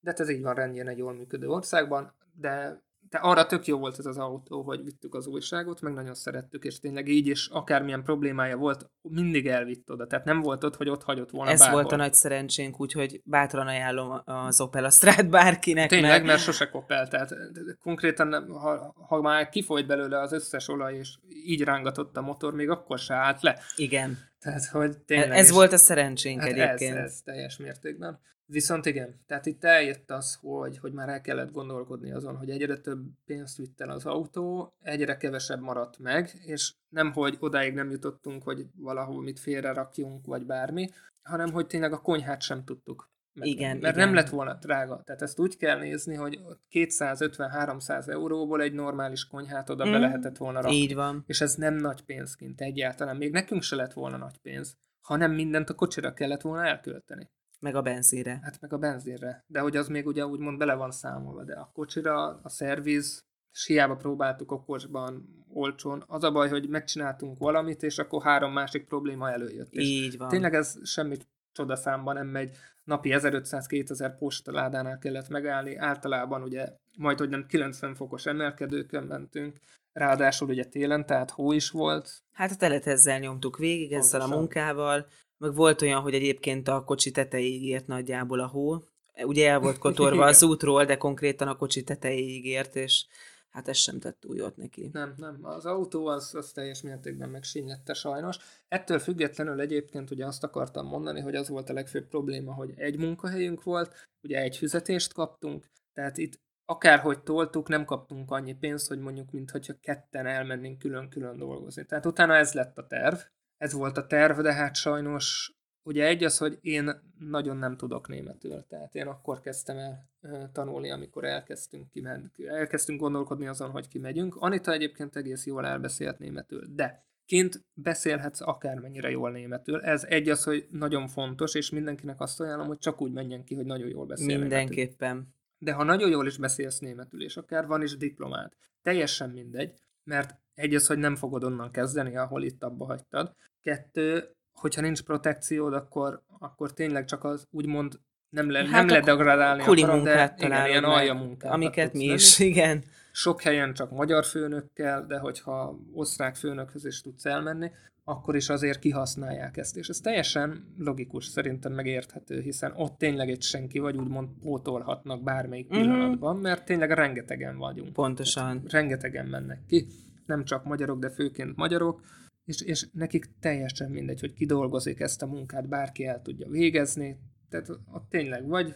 De hát ez így van rendjén egy jól működő országban, de de arra tök jó volt ez az autó, hogy vittük az újságot, meg nagyon szerettük, és tényleg így is akármilyen problémája volt, mindig elvitt oda. Tehát nem volt ott, hogy ott hagyott volna Ez bárhol. volt a nagy szerencsénk, úgyhogy bátran ajánlom az Opel Astrát bárkinek. Tényleg, mert, mert sose Opel. Tehát konkrétan, ha, ha már kifolyt belőle az összes olaj, és így rángatott a motor, még akkor se állt le. Igen. Tehát, hogy tényleg ez is, volt a szerencsénk hát egyébként. Ez, ez teljes mértékben. Viszont igen, tehát itt eljött az, hogy, hogy már el kellett gondolkodni azon, hogy egyre több pénzt vitt el az autó, egyre kevesebb maradt meg, és nem, hogy odáig nem jutottunk, hogy valahol mit félre rakjunk, vagy bármi, hanem, hogy tényleg a konyhát sem tudtuk meg, igen, mert igen. nem lett volna drága. Tehát ezt úgy kell nézni, hogy 250-300 euróból egy normális konyhát oda mm, be lehetett volna rakni. Így van. És ez nem nagy pénzként egyáltalán. Még nekünk se lett volna nagy pénz, hanem mindent a kocsira kellett volna elkölteni. Meg a benzinre. Hát meg a benzinre. De hogy az még ugye úgymond bele van számolva, de a kocsira, a szerviz, és hiába próbáltuk okosban, olcsón. Az a baj, hogy megcsináltunk valamit, és akkor három másik probléma előjött. Így van. Tényleg ez semmit csodaszámban nem megy. Napi 1500-2000 postaládánál kellett megállni. Általában ugye majd, hogy nem 90 fokos emelkedőkön mentünk, ráadásul ugye télen, tehát hó is volt. Hát a telet ezzel nyomtuk végig, Pontosan. ezzel a munkával, meg volt olyan, hogy egyébként a kocsi tetejéig ért nagyjából a hó. Ugye el volt kotorva az útról, de konkrétan a kocsi tetejéig ért, és hát ez sem tett túl jót neki. Nem, nem. Az autó az, az teljes mértékben megsínlette sajnos. Ettől függetlenül egyébként ugye azt akartam mondani, hogy az volt a legfőbb probléma, hogy egy munkahelyünk volt, ugye egy fizetést kaptunk, tehát itt akárhogy toltuk, nem kaptunk annyi pénzt, hogy mondjuk, mintha ketten elmennénk külön-külön dolgozni. Tehát utána ez lett a terv, ez volt a terv, de hát sajnos ugye egy az, hogy én nagyon nem tudok németül, tehát én akkor kezdtem el tanulni, amikor elkezdtünk, kimen, elkezdtünk gondolkodni azon, hogy kimegyünk. Anita egyébként egész jól elbeszélt németül, de kint beszélhetsz akármennyire jól németül. Ez egy az, hogy nagyon fontos, és mindenkinek azt ajánlom, hogy csak úgy menjen ki, hogy nagyon jól beszél Mindenképpen. Németül. De ha nagyon jól is beszélsz németül, és akár van is diplomát, teljesen mindegy, mert egy az, hogy nem fogod onnan kezdeni, ahol itt abba hagytad. Kettő, hogyha nincs protekciód, akkor, akkor tényleg csak az úgymond nem, le, hát nem ledegradálni akarom, de igen, ilyen alja munkát. Amiket mi is, lenni. igen. Sok helyen csak magyar főnökkel, de hogyha osztrák főnökhöz is tudsz elmenni, akkor is azért kihasználják ezt. És ez teljesen logikus, szerintem megérthető, hiszen ott tényleg egy senki, vagy úgymond pótolhatnak bármelyik mm-hmm. pillanatban, mert tényleg rengetegen vagyunk. Pontosan. Tehát rengetegen mennek ki, nem csak magyarok, de főként magyarok, és, és nekik teljesen mindegy, hogy kidolgozik ezt a munkát, bárki el tudja végezni, tehát ott tényleg vagy,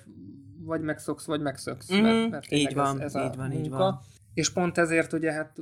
vagy megszoksz, vagy megszoksz, mm, mert, mert így van, ez, ez így a van, munka. így van. És pont ezért ugye hát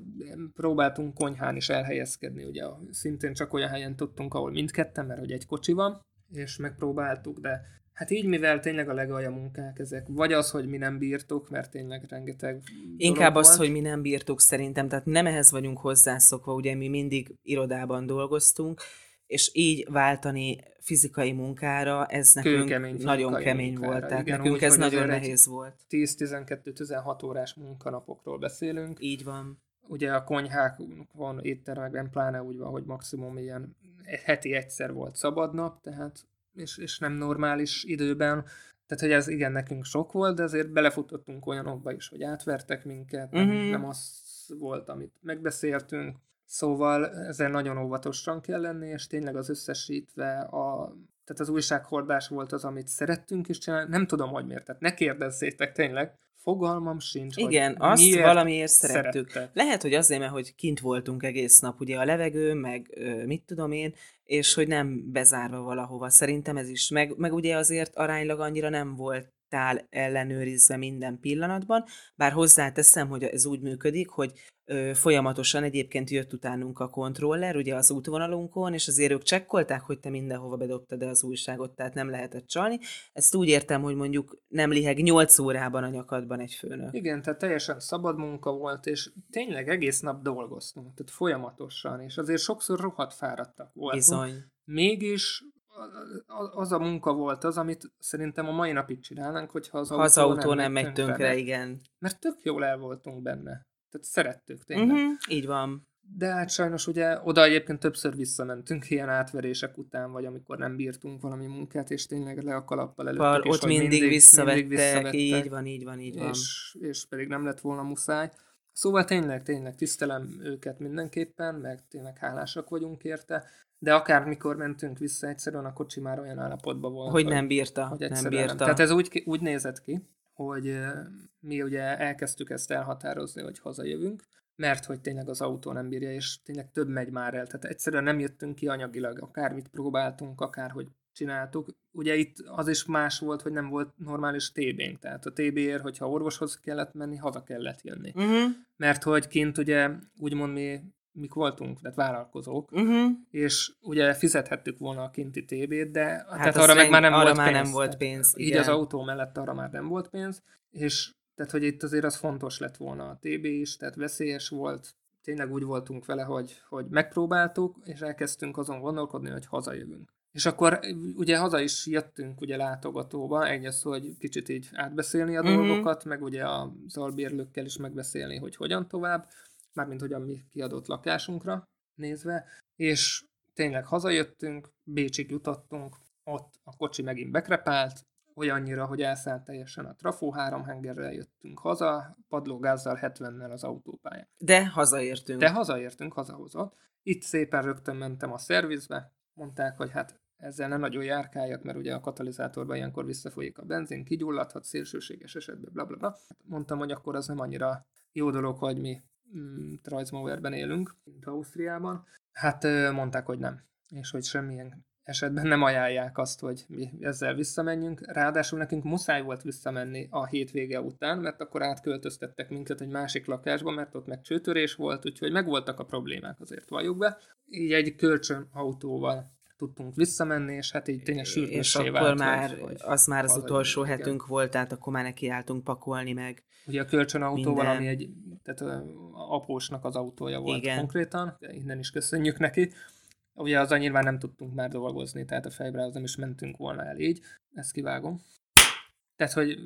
próbáltunk konyhán is elhelyezkedni, ugye szintén csak olyan helyen tudtunk, ahol mindketten, mert hogy egy kocsi van, és megpróbáltuk, de Hát így, mivel tényleg a legalja munkák ezek, vagy az, hogy mi nem bírtuk, mert tényleg rengeteg Inkább az, volt. hogy mi nem bírtuk szerintem, tehát nem ehhez vagyunk hozzászokva, ugye mi mindig irodában dolgoztunk, és így váltani fizikai munkára, ez nekünk Kőkemény nagyon kemény munkára. volt, tehát Igen, nekünk úgy, ez nagyon nehéz volt. 10-12-16 órás munkanapokról beszélünk. Így van. Ugye a konyhákon, éttermekben pláne úgy van, hogy maximum ilyen heti egyszer volt szabadnap, tehát és, és nem normális időben. Tehát, hogy ez igen, nekünk sok volt, de azért belefutottunk olyanokba is, hogy átvertek minket, nem, uh-huh. nem az volt, amit megbeszéltünk. Szóval ezzel nagyon óvatosan kell lenni, és tényleg az összesítve a, tehát az újsághordás volt az, amit szerettünk is csinálni. Nem tudom, hogy miért. Tehát ne kérdezzétek tényleg, fogalmam sincs, Igen, hogy azt miért valamiért szerettük. Szerette. Lehet, hogy azért, mert hogy kint voltunk egész nap, ugye a levegő, meg mit tudom én, és hogy nem bezárva valahova. Szerintem ez is. Meg, meg ugye azért aránylag annyira nem volt tál ellenőrizve minden pillanatban, bár hozzáteszem, hogy ez úgy működik, hogy ö, folyamatosan egyébként jött utánunk a kontroller, ugye az útvonalunkon, és azért ők csekkolták, hogy te mindenhova bedobtad el az újságot, tehát nem lehetett csalni. Ezt úgy értem, hogy mondjuk nem liheg 8 órában a nyakadban egy főnök. Igen, tehát teljesen szabad munka volt, és tényleg egész nap dolgoztunk, tehát folyamatosan, és azért sokszor rohadt fáradtak voltunk. Bizony. Mégis az a munka volt az, amit szerintem a mai napig csinálnánk, hogyha az, ha az autó, autó nem, nem megy tönkre, tönkre, igen. Mert tök jól el voltunk benne. Tehát szerettük tényleg. Uh-huh, így van. De hát sajnos ugye oda egyébként többször visszamentünk ilyen átverések után, vagy amikor nem bírtunk valami munkát, és tényleg le a kalappal előttük. Par, ott mindig, mindig, visszavettek, mindig visszavettek, így van, így van, így van. És, és pedig nem lett volna muszáj. Szóval tényleg, tényleg tisztelem őket mindenképpen, meg tényleg hálásak vagyunk érte, de akármikor mentünk vissza, egyszerűen a kocsi már olyan állapotban volt. Hogy nem bírta, hogy nem bírta. Nem. Tehát ez úgy, úgy nézett ki, hogy mi ugye elkezdtük ezt elhatározni, hogy hazajövünk, mert hogy tényleg az autó nem bírja, és tényleg több megy már el. Tehát egyszerűen nem jöttünk ki anyagilag, akármit próbáltunk, akárhogy csináltuk. Ugye itt az is más volt, hogy nem volt normális TB-nk, tehát a TB-ért, hogyha orvoshoz kellett menni, haza kellett jönni. Uh-huh. Mert hogy kint ugye úgymond mi mik voltunk, tehát vállalkozók, uh-huh. és ugye fizethettük volna a kinti TB-t, de hát tehát arra meg már nem, arra volt, már pénz, nem volt pénz. Így igen. az autó mellett arra már nem volt pénz, és tehát, hogy itt azért az fontos lett volna a TB is, tehát veszélyes volt, tényleg úgy voltunk vele, hogy, hogy megpróbáltuk, és elkezdtünk azon gondolkodni, hogy hazajövünk. És akkor ugye haza is jöttünk ugye látogatóba, egy az, hogy kicsit így átbeszélni a uh-huh. dolgokat, meg ugye az albérlőkkel is megbeszélni, hogy hogyan tovább mármint hogy a mi kiadott lakásunkra nézve, és tényleg hazajöttünk, Bécsig jutottunk, ott a kocsi megint bekrepált, olyannyira, hogy elszállt teljesen a trafó, három hengerrel jöttünk haza, padlógázzal 70-nel az autópályán. De hazaértünk. De hazaértünk, hazahozott. Itt szépen rögtön mentem a szervizbe, mondták, hogy hát ezzel nem nagyon járkáljak, mert ugye a katalizátorban ilyenkor visszafolyik a benzin, kigyulladhat szélsőséges esetben, bla bla bla. Mondtam, hogy akkor az nem annyira jó dolog, hogy mi Trajzmauerben élünk, mint Ausztriában. Hát mondták, hogy nem, és hogy semmilyen esetben nem ajánlják azt, hogy mi ezzel visszamenjünk. Ráadásul nekünk muszáj volt visszamenni a hétvége után, mert akkor átköltöztettek minket egy másik lakásba, mert ott meg csőtörés volt, úgyhogy megvoltak a problémák azért, valljuk be. Így egy kölcsön autóval tudtunk visszamenni, és hát így tényleg sürgőssé És akkor már, hogy, az már az utolsó igen. hetünk volt, tehát akkor már nekiálltunk pakolni meg. Ugye a kölcsönautó ami egy, tehát apósnak az autója volt igen. konkrétan, innen is köszönjük neki. Ugye az nyilván nem tudtunk már dolgozni, tehát a fejbre az nem is mentünk volna el így, ezt kivágom. Tehát, hogy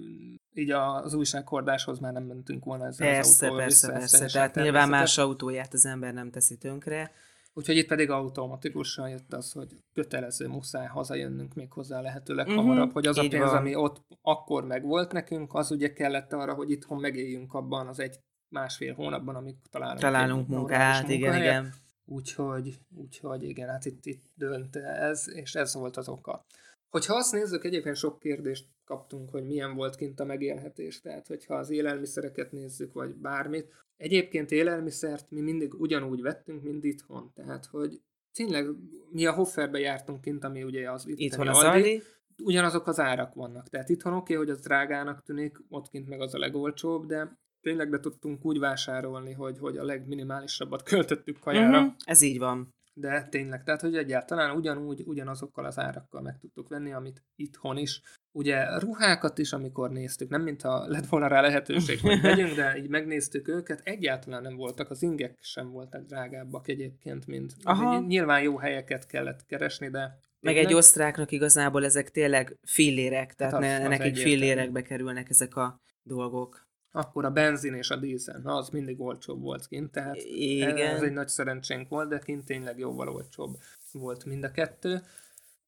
így az újságkordáshoz már nem mentünk volna ezzel persze, az autóval Persze, persze, persze. Tehát nyilván más autóját az ember nem teszi tönkre. Úgyhogy itt pedig automatikusan jött az, hogy kötelező muszáj hazajönnünk még hozzá lehetőleg uh-huh. hamarabb, hogy az a pénz, van. ami ott akkor megvolt nekünk, az ugye kellett arra, hogy itthon megéljünk abban az egy másfél hónapban, amíg találunk, találunk munkát, igen, igen. Úgyhogy, úgyhogy igen, hát itt, itt dönt ez, és ez volt az oka. Hogyha azt nézzük, egyébként sok kérdést kaptunk, hogy milyen volt kint a megélhetés, tehát hogyha az élelmiszereket nézzük, vagy bármit. Egyébként élelmiszert mi mindig ugyanúgy vettünk, mint itthon, tehát hogy tényleg mi a Hofferbe jártunk kint, ami ugye az itthon az Aldi, ugyanazok az árak vannak. Tehát itthon oké, okay, hogy az drágának tűnik, ott kint meg az a legolcsóbb, de tényleg be tudtunk úgy vásárolni, hogy, hogy a legminimálisabbat költöttük kajára. Uh-huh, ez így van de tényleg, tehát hogy egyáltalán ugyanúgy, ugyanazokkal az árakkal meg tudtuk venni, amit itthon is. Ugye ruhákat is, amikor néztük, nem mintha lett volna rá lehetőség, hogy vegyünk, de így megnéztük őket, egyáltalán nem voltak, az ingek sem voltak drágábbak egyébként, mint Aha. nyilván jó helyeket kellett keresni, de meg egy osztráknak igazából ezek tényleg fillérek, tehát hát az, ne, az nekik fillérekbe kerülnek ezek a dolgok akkor a benzin és a dízel, na az mindig olcsóbb volt kint, tehát Igen. ez egy nagy szerencsénk volt, de kint tényleg jóval olcsóbb volt mind a kettő.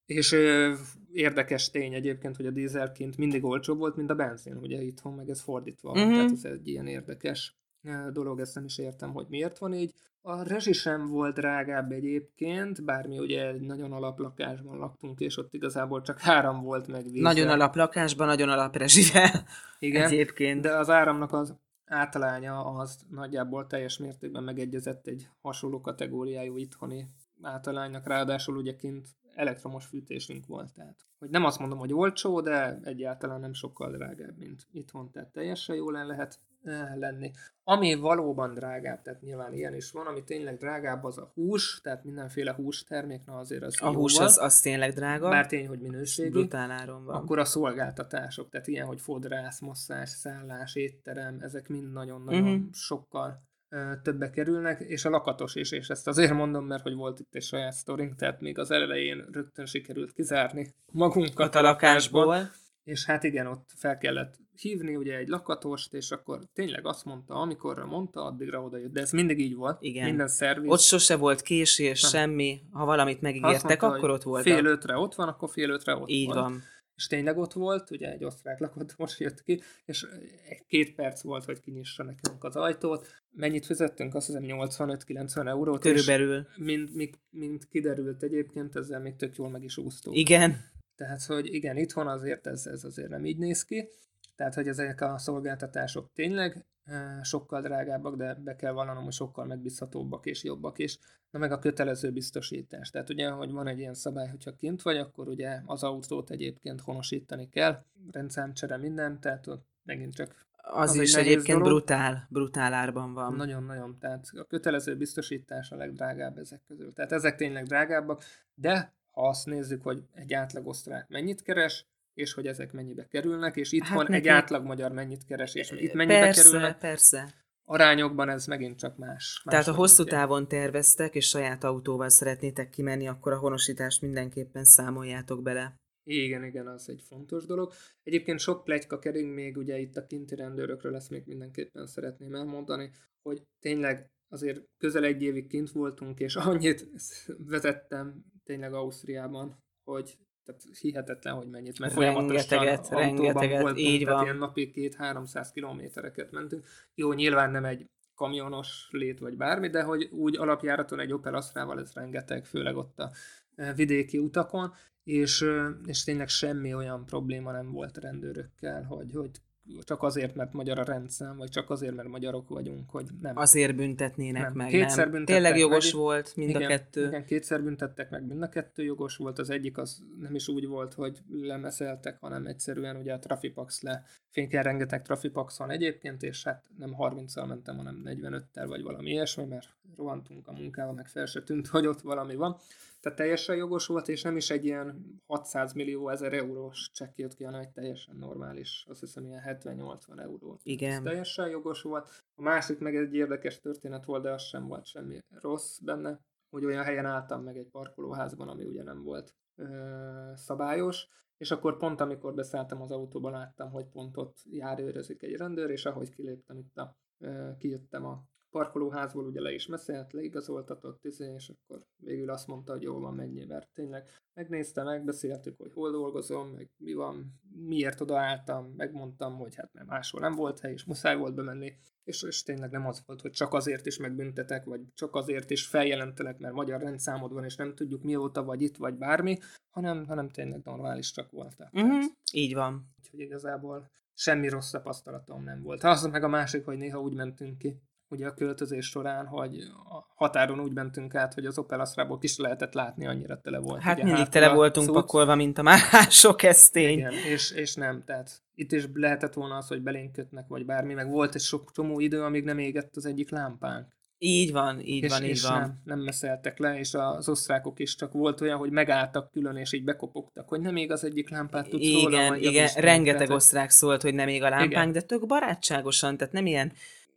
És ö, érdekes tény egyébként, hogy a dízel kint mindig olcsóbb volt, mint a benzin, ugye itthon meg ez fordítva van, uh-huh. tehát ez egy ilyen érdekes dolog, ezt nem is értem, hogy miért van így. A rezsi sem volt drágább egyébként, bármi ugye egy nagyon alaplakásban laktunk, és ott igazából csak három volt meg vízzel. Nagyon alaplakásban, nagyon alaprezsivel. Igen, egyébként. de az áramnak az általánya az nagyjából teljes mértékben megegyezett egy hasonló kategóriájú itthoni általánynak, ráadásul ugye kint elektromos fűtésünk volt, tehát hogy nem azt mondom, hogy olcsó, de egyáltalán nem sokkal drágább, mint itthon, tehát teljesen jól el lehet Eh, lenni. Ami valóban drágább, tehát nyilván ilyen is van, ami tényleg drágább, az a hús, tehát mindenféle hústermék, na azért az A hús az, az tényleg drága. Bár tény, hogy minőségi. Brutál áron van. Akkor a szolgáltatások, tehát ilyen, hogy fodrász, masszás, szállás, étterem, ezek mind nagyon-nagyon uh-huh. sokkal többe kerülnek, és a lakatos is, és ezt azért mondom, mert hogy volt itt egy saját sztorink, tehát még az elején rögtön sikerült kizárni magunkat a, a lakásból. lakásból és hát igen, ott fel kellett hívni ugye egy lakatost, és akkor tényleg azt mondta, amikorra mondta, addigra oda jött. De ez mindig így volt. Igen. Minden szerviz. Ott sose volt késés, nem. semmi. Ha valamit megígértek, mondta, akkor ott volt. Fél ötre ott van, akkor fél ötre ott így van. van. És tényleg ott volt, ugye egy osztrák lakott most jött ki, és két perc volt, hogy kinyissa nekünk az ajtót. Mennyit fizettünk? Azt hiszem 85-90 eurót. Körülbelül. mint, mint, mint kiderült egyébként, ezzel még tök jól meg is úsztunk. Igen. Tehát, hogy igen, itthon azért ez, ez azért nem így néz ki. Tehát, hogy ezek a szolgáltatások tényleg sokkal drágábbak, de be kell vallanom, hogy sokkal megbízhatóbbak és jobbak is. Na meg a kötelező biztosítás. Tehát ugye, hogy van egy ilyen szabály, hogyha kint vagy, akkor ugye az autót egyébként honosítani kell, rendszámcsere minden, tehát ott megint csak az, az is egyébként dolog. brutál, brutál árban van. Nagyon-nagyon, tehát a kötelező biztosítás a legdrágább ezek közül. Tehát ezek tényleg drágábbak, de ha azt nézzük, hogy egy átlag osztrák mennyit keres, és hogy ezek mennyibe kerülnek, és itt hát neki... egy átlag magyar mennyit keres, és itt mennyibe persze, kerülnek. Persze, Arányokban ez megint csak más. más Tehát ha hosszú távon terveztek, és saját autóval szeretnétek kimenni, akkor a honosítást mindenképpen számoljátok bele. Igen, igen, az egy fontos dolog. Egyébként sok plegyka kering még ugye itt a kinti rendőrökről, ezt még mindenképpen szeretném elmondani, hogy tényleg azért közel egy évig kint voltunk, és annyit vezettem tényleg Ausztriában, hogy tehát hihetetlen, hogy mennyit, mert rengeteget, rengeteget, voltunk, így van. ilyen napi két-háromszáz kilométereket mentünk. Jó, nyilván nem egy kamionos lét vagy bármi, de hogy úgy alapjáraton egy Opel Astra-val ez rengeteg, főleg ott a e, vidéki utakon, és, és tényleg semmi olyan probléma nem volt a rendőrökkel, hogy, hogy csak azért, mert magyar a rendszám, vagy csak azért, mert magyarok vagyunk, hogy nem. Azért büntetnének nem. meg, kétszer nem. Tényleg jogos meg, volt mind igen, a kettő. Igen, kétszer büntettek meg, mind a kettő jogos volt. Az egyik az nem is úgy volt, hogy lemeszeltek, hanem egyszerűen ugye a Trafipax le. Fénykel rengeteg Trafipax van egyébként, és hát nem 30-al mentem, hanem 45-tel vagy valami ilyesmi, mert rohantunk a munkába, meg fel se tűnt, hogy ott valami van. Tehát teljesen jogos volt, és nem is egy ilyen 600 millió ezer eurós csekk jött ki, hanem egy teljesen normális, azt hiszem ilyen 70-80 euró. Igen. Ez teljesen jogos volt. A másik meg egy érdekes történet volt, de az sem volt semmi rossz benne, hogy olyan helyen álltam meg egy parkolóházban, ami ugye nem volt ö, szabályos, és akkor pont amikor beszálltam az autóba, láttam, hogy pont ott járőrözik egy rendőr, és ahogy kiléptem itt a, ö, kijöttem a parkolóházból, ugye le is beszélt, leigazoltatott, izé, és akkor végül azt mondta, hogy jó van, mennyi, mert tényleg megnézte, megbeszéltük, hogy hol dolgozom, meg mi van, miért odaálltam, megmondtam, hogy hát mert máshol nem volt hely, és muszáj volt bemenni, és, és tényleg nem az volt, hogy csak azért is megbüntetek, vagy csak azért is feljelentelek, mert magyar rendszámod van, és nem tudjuk mióta vagy itt, vagy bármi, hanem, hanem tényleg normális csak voltak. Uh-huh. Így van. Úgyhogy igazából semmi rossz tapasztalatom nem volt. Az meg a másik, hogy néha úgy mentünk ki, ugye a költözés során, hogy a határon úgy mentünk át, hogy az Opel Astra-ból is lehetett látni, annyira tele volt. Hát ugye, mindig tele voltunk cucc. pakolva, mint a mások, ez tény. Igen, és, és nem, tehát itt is lehetett volna az, hogy belénk kötnek, vagy bármi, meg volt egy sok csomó idő, amíg nem égett az egyik lámpánk. Így van, így és, van, így és van. Nem, nem meszeltek le, és az osztrákok is csak volt olyan, hogy megálltak külön, és így bekopogtak, hogy nem ég az egyik lámpát, tudsz róla, Igen, vagy igen, meg. rengeteg osztrák szólt, hogy nem ég a lámpánk, Igen. de tök barátságosan, tehát nem ilyen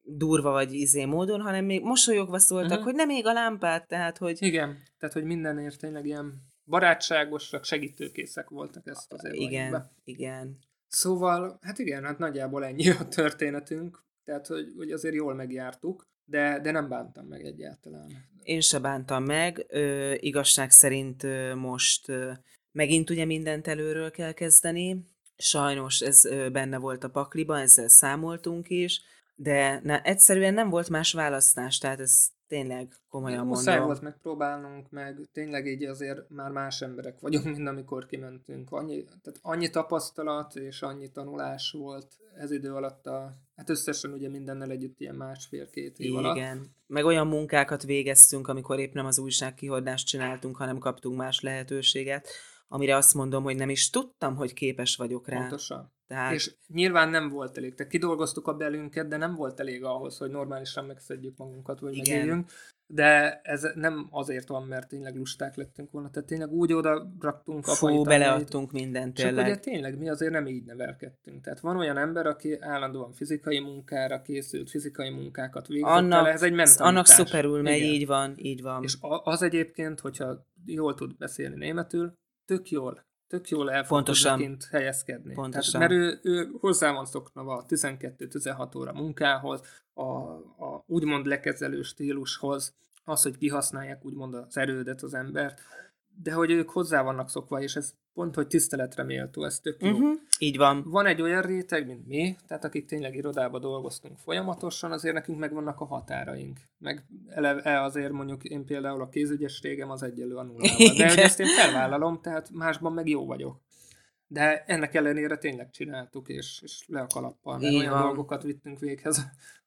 durva vagy izé módon, hanem még mosolyogva szóltak, Mhm. hogy nem ég a lámpát, tehát hogy Igen, tehát hogy mindenért tényleg ilyen barátságosak, segítőkészek voltak ezt azért valljuk igen, be. igen. Szóval, hát igen, hát nagyjából ennyi a történetünk, tehát hogy, hogy azért jól megjártuk, de, de nem bántam meg egyáltalán. Én se bántam meg, ö, igazság szerint ö, most ö, megint ugye mindent előről kell kezdeni, sajnos ez ö, benne volt a pakliba, ezzel számoltunk is, de ne, egyszerűen nem volt más választás, tehát ez tényleg komolyan Muszáj mondom. volt megpróbálnunk, meg tényleg így azért már más emberek vagyunk, mint amikor kimentünk. Annyi, tehát annyi tapasztalat és annyi tanulás volt ez idő alatt, a, hát összesen ugye mindennel együtt ilyen másfél-két év alatt. Igen. Meg olyan munkákat végeztünk, amikor épp nem az újságkihadást csináltunk, hanem kaptunk más lehetőséget, amire azt mondom, hogy nem is tudtam, hogy képes vagyok rá. Pontosan. Tehát És nyilván nem volt elég. Tehát kidolgoztuk a belünket, de nem volt elég ahhoz, hogy normálisan megszedjük magunkat, vagy Igen. megéljünk. De ez nem azért van, mert tényleg lusták lettünk volna. Tehát tényleg úgy oda raktunk fú, apait, beleadtunk mindent Csak ugye tényleg. tényleg mi azért nem így nevelkedtünk. Tehát van olyan ember, aki állandóan fizikai munkára készült, fizikai munkákat végzett Annak, el, ez egy mentalitás. annak szuperül megy, Igen. így van, így van. És a- az egyébként, hogyha jól tud beszélni németül, tök jól, tök jól el Pontosan. helyezkedni. Pontosan. Tehát, mert ő, ő hozzá van szoknava a 12-16 óra munkához, a, a úgymond lekezelő stílushoz, az, hogy kihasználják úgymond az erődet, az embert, de hogy ők hozzá vannak szokva, és ez pont, hogy tiszteletre méltó, ez tök jó. Uh-huh. Így van. Van egy olyan réteg, mint mi, tehát akik tényleg irodába dolgoztunk folyamatosan, azért nekünk megvannak a határaink. Meg eleve azért mondjuk én például a kézügyességem az egyelő a nullával. De ezt én felvállalom, tehát másban meg jó vagyok. De ennek ellenére tényleg csináltuk, és, és le a kalappal, mert olyan dolgokat vittünk véghez,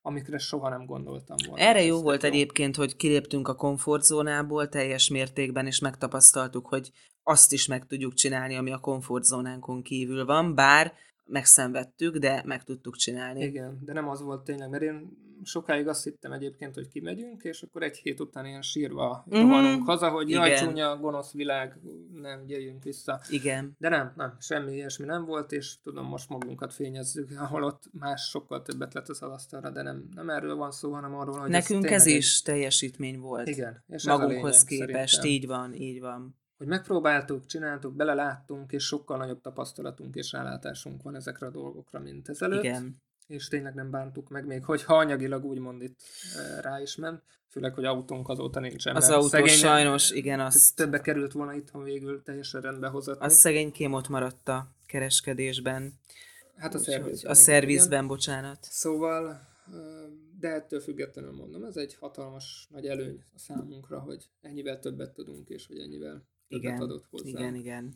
amikre soha nem gondoltam volna. Erre jó volt egyébként, hogy kiléptünk a komfortzónából teljes mértékben, és megtapasztaltuk, hogy azt is meg tudjuk csinálni, ami a komfortzónánkon kívül van, bár megszenvedtük, de meg tudtuk csinálni. Igen, de nem az volt tényleg, mert én sokáig azt hittem egyébként, hogy kimegyünk, és akkor egy hét után ilyen sírva Mhm. rohanunk haza, hogy jaj, Igen. csúnya, gonosz világ, nem, jöjjünk vissza. Igen. De nem, nem, semmi ilyesmi nem volt, és tudom, most magunkat fényezzük, ahol ott más sokkal többet lett az asztalra, de nem, nem erről van szó, hanem arról, hogy Nekünk ez, tényleg is teljesítmény volt. Egy... Igen, és ez a Magunkhoz lényeg, képest, szerintem. így van, így van. Hogy megpróbáltuk, csináltuk, beleláttunk, és sokkal nagyobb tapasztalatunk és rálátásunk van ezekre a dolgokra, mint ezelőtt. Igen. És tényleg nem bántuk meg, még hogyha anyagilag úgymond itt rá is ment, főleg, hogy autónk azóta nincsen. Az autó szegény- sajnos, igen, az, többe került volna itthon végül teljesen rendbe hozott. az szegénykém ott maradt a kereskedésben. hát a szervizben. A szervizben, bocsánat. Szóval, de ettől függetlenül mondom, ez egy hatalmas nagy előny a számunkra, hogy ennyivel többet tudunk, és hogy ennyivel többet Igen, adott hozzá. igen, igen.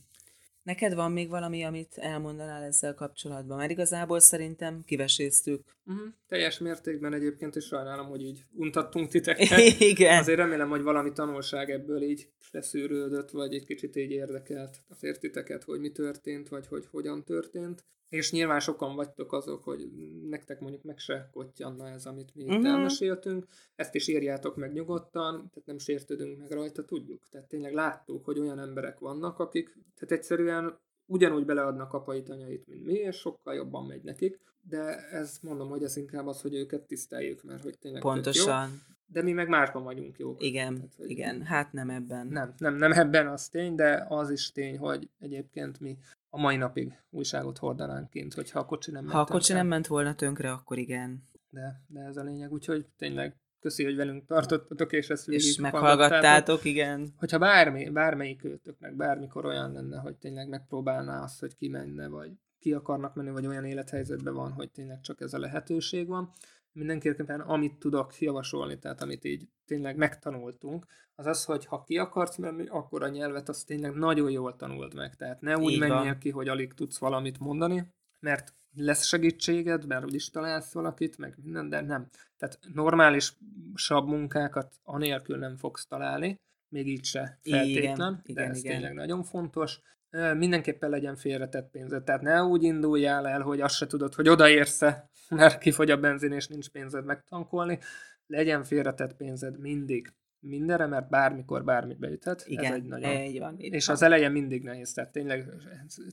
Neked van még valami, amit elmondanál ezzel kapcsolatban? Mert igazából szerintem kiveséztük. Uh-huh. Teljes mértékben egyébként is sajnálom, hogy így untattunk titeket. igen. Azért remélem, hogy valami tanulság ebből így leszűrődött, vagy egy kicsit így érdekelt azért titeket, hogy mi történt, vagy hogy hogyan történt. És nyilván sokan vagytok azok, hogy nektek mondjuk meg se kottyanna ez, amit mi itt Mhm. elmeséltünk. Ezt is írjátok meg nyugodtan, tehát nem sértődünk meg rajta, tudjuk. Tehát tényleg láttuk, hogy olyan emberek vannak, akik tehát egyszerűen ugyanúgy beleadnak apait, anyait, mint mi, és sokkal jobban megy nekik. De ez mondom, hogy ez inkább az, hogy őket tiszteljük, mert hogy tényleg tök jó. Pontosan. De mi meg másban vagyunk jók. Igen, Tehát, hogy- igen. Hát nem ebben. Nem, nem, nem ebben az tény, de az is tény, hogy egyébként mi a mai napig újságot hordanánk kint, hogyha a kocsi nem Ha a ment kocsi nem ment volna tönkre, akkor igen. De, de ez a lényeg, úgyhogy tényleg köszi, hogy velünk tartottatok, és ezt És meghallgattátok, igen. Hogyha bármi, bármelyik őtöknek bármikor olyan lenne, hogy tényleg megpróbálná azt, hogy kimenne, vagy ki akarnak menni, vagy olyan élethelyzetben van, hogy tényleg csak ez a lehetőség van, mindenképpen amit tudok javasolni, tehát amit így tényleg megtanultunk, az az, hogy ha ki akarsz menni, akkor a nyelvet azt tényleg nagyon jól tanuld meg. Tehát ne úgy menjél ki, hogy alig tudsz valamit mondani, mert lesz segítséged, mert úgyis találsz valakit, meg minden, de nem. Tehát normálisabb munkákat anélkül nem fogsz találni, még így se Igen, feltétlen, de igen, ez igen. tényleg nagyon fontos. Mindenképpen legyen félretett pénzed, tehát ne úgy induljál el, hogy azt se tudod, hogy odaérsz-e, mert kifogy a benzin és nincs pénzed megtankolni. Legyen félretett pénzed mindig. Mindenre, mert bármikor bármit beüthet. Igen, Ez egy nagyon így van. Így és van. az eleje mindig nehéz, tehát tényleg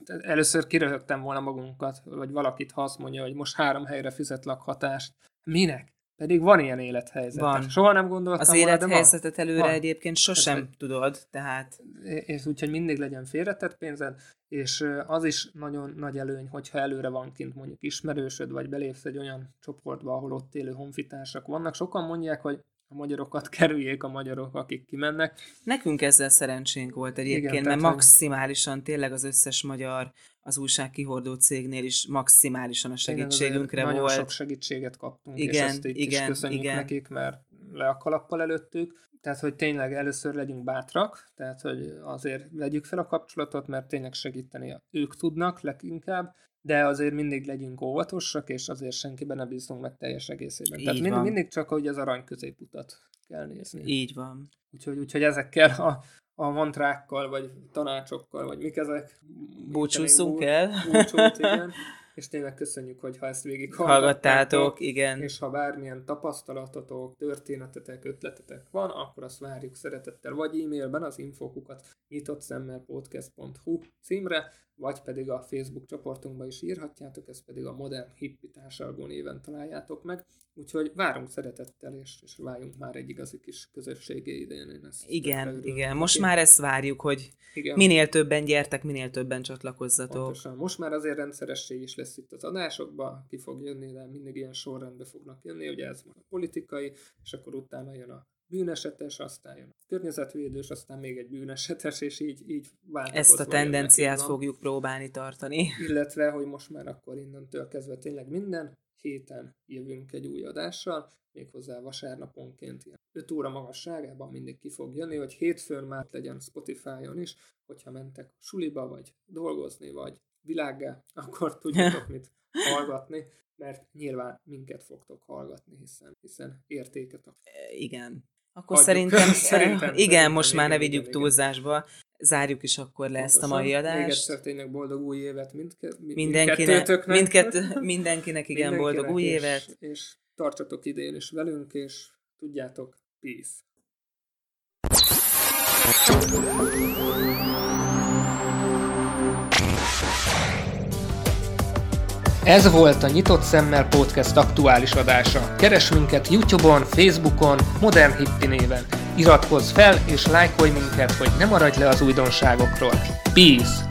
először kiröhögtem volna magunkat, vagy valakit, ha azt mondja, hogy most három helyre fizet lakhatást. Minek? Pedig van ilyen élethelyzet. Van. Tehát Soha nem gondoltam Az volna, élethelyzetet előre Van. egyébként sosem egy- tudod, tehát És úgyhogy mindig legyen félretett pénzed, és az is nagyon nagy előny, hogyha előre van kint mondjuk ismerősöd, vagy belépsz egy olyan csoportba, ahol ott élő honfitársak vannak. Sokan mondják, hogy a magyarokat kerüljék a magyarok, akik kimennek. nekünk ezzel szerencsénk volt egyébként, Igen, mert tehát, hogy- maximálisan tényleg az összes magyar az újságkihordó cégnél is maximálisan a segítségünkre nagyon volt. sok segítséget kaptunk, és Igen, ezt itt igen, is köszönjük igen. nekik, mert le a kalappal előttük. Tehát, hogy tényleg először legyünk bátrak, tehát, hogy azért vegyük fel a kapcsolatot, mert tényleg segíteni ők tudnak leginkább, de azért mindig legyünk óvatosak, és azért senkiben ne bízunk meg teljes egészében. Tehát Így mindig, van. mindig csak, hogy az arany középutat kell nézni. Így van. Úgyhogy, úgyhogy ezekkel a, a mantrákkal, vagy tanácsokkal, vagy mik ezek? Búcsúzzunk Bú- el. Búcsút, igen. És tényleg köszönjük, hogy ha ezt végig Hallgattátok, igen. és ha bármilyen tapasztalatotok, történetetek, ötletetek van, akkor azt várjuk szeretettel, vagy e-mailben az infokukat nyitott szemmel podcast.hu címre, vagy pedig a Facebook csoportunkba is írhatjátok, ez pedig a Modern Hippi Társalgó néven találjátok meg. Úgyhogy várunk szeretettel, és, és váljunk már egy igazi kis közösségé idén. Én ezt Igen, igen. Most már ezt várjuk, hogy igen. minél többen gyertek, minél többen csatlakozzatok. Pontosan. Most már azért rendszeresség is lesz itt az adásokban, ki fog jönni, de mindig ilyen sorrendbe fognak jönni, ugye ez van a politikai, és akkor utána jön a bűnesetes, aztán jön a környezetvédős, aztán még egy bűnesetes, és így, így váltakozva Ezt a tendenciát fogjuk próbálni tartani. Illetve, hogy most már akkor innentől kezdve tényleg minden héten jövünk egy új adással, méghozzá vasárnaponként ilyen 5 óra magasságában mindig ki fog jönni, hogy hétfőn már legyen Spotify-on is, hogyha mentek suliba, vagy dolgozni, vagy világgá, akkor tudjátok mit hallgatni, mert nyilván minket fogtok hallgatni, hiszen, hiszen értéket a Igen. Akkor szerintem, Szerintem, igen, most már ne vigyük igen, túlzásba. Zárjuk is akkor le ezt a mai Még adást. egyszer tényleg boldog új évet mindke, mind- Mindenkinek, mindkett, mindenkinek igen, boldog Mindenkinek, új és- évet. És tartsatok idén is velünk, és tudjátok, peace. Ez volt a Nyitott Szemmel Podcast aktuális adása. Keres minket Youtube-on, Facebookon, Modern Hippi néven. Iratkozz fel és lájkolj minket, hogy ne maradj le az újdonságokról. Peace!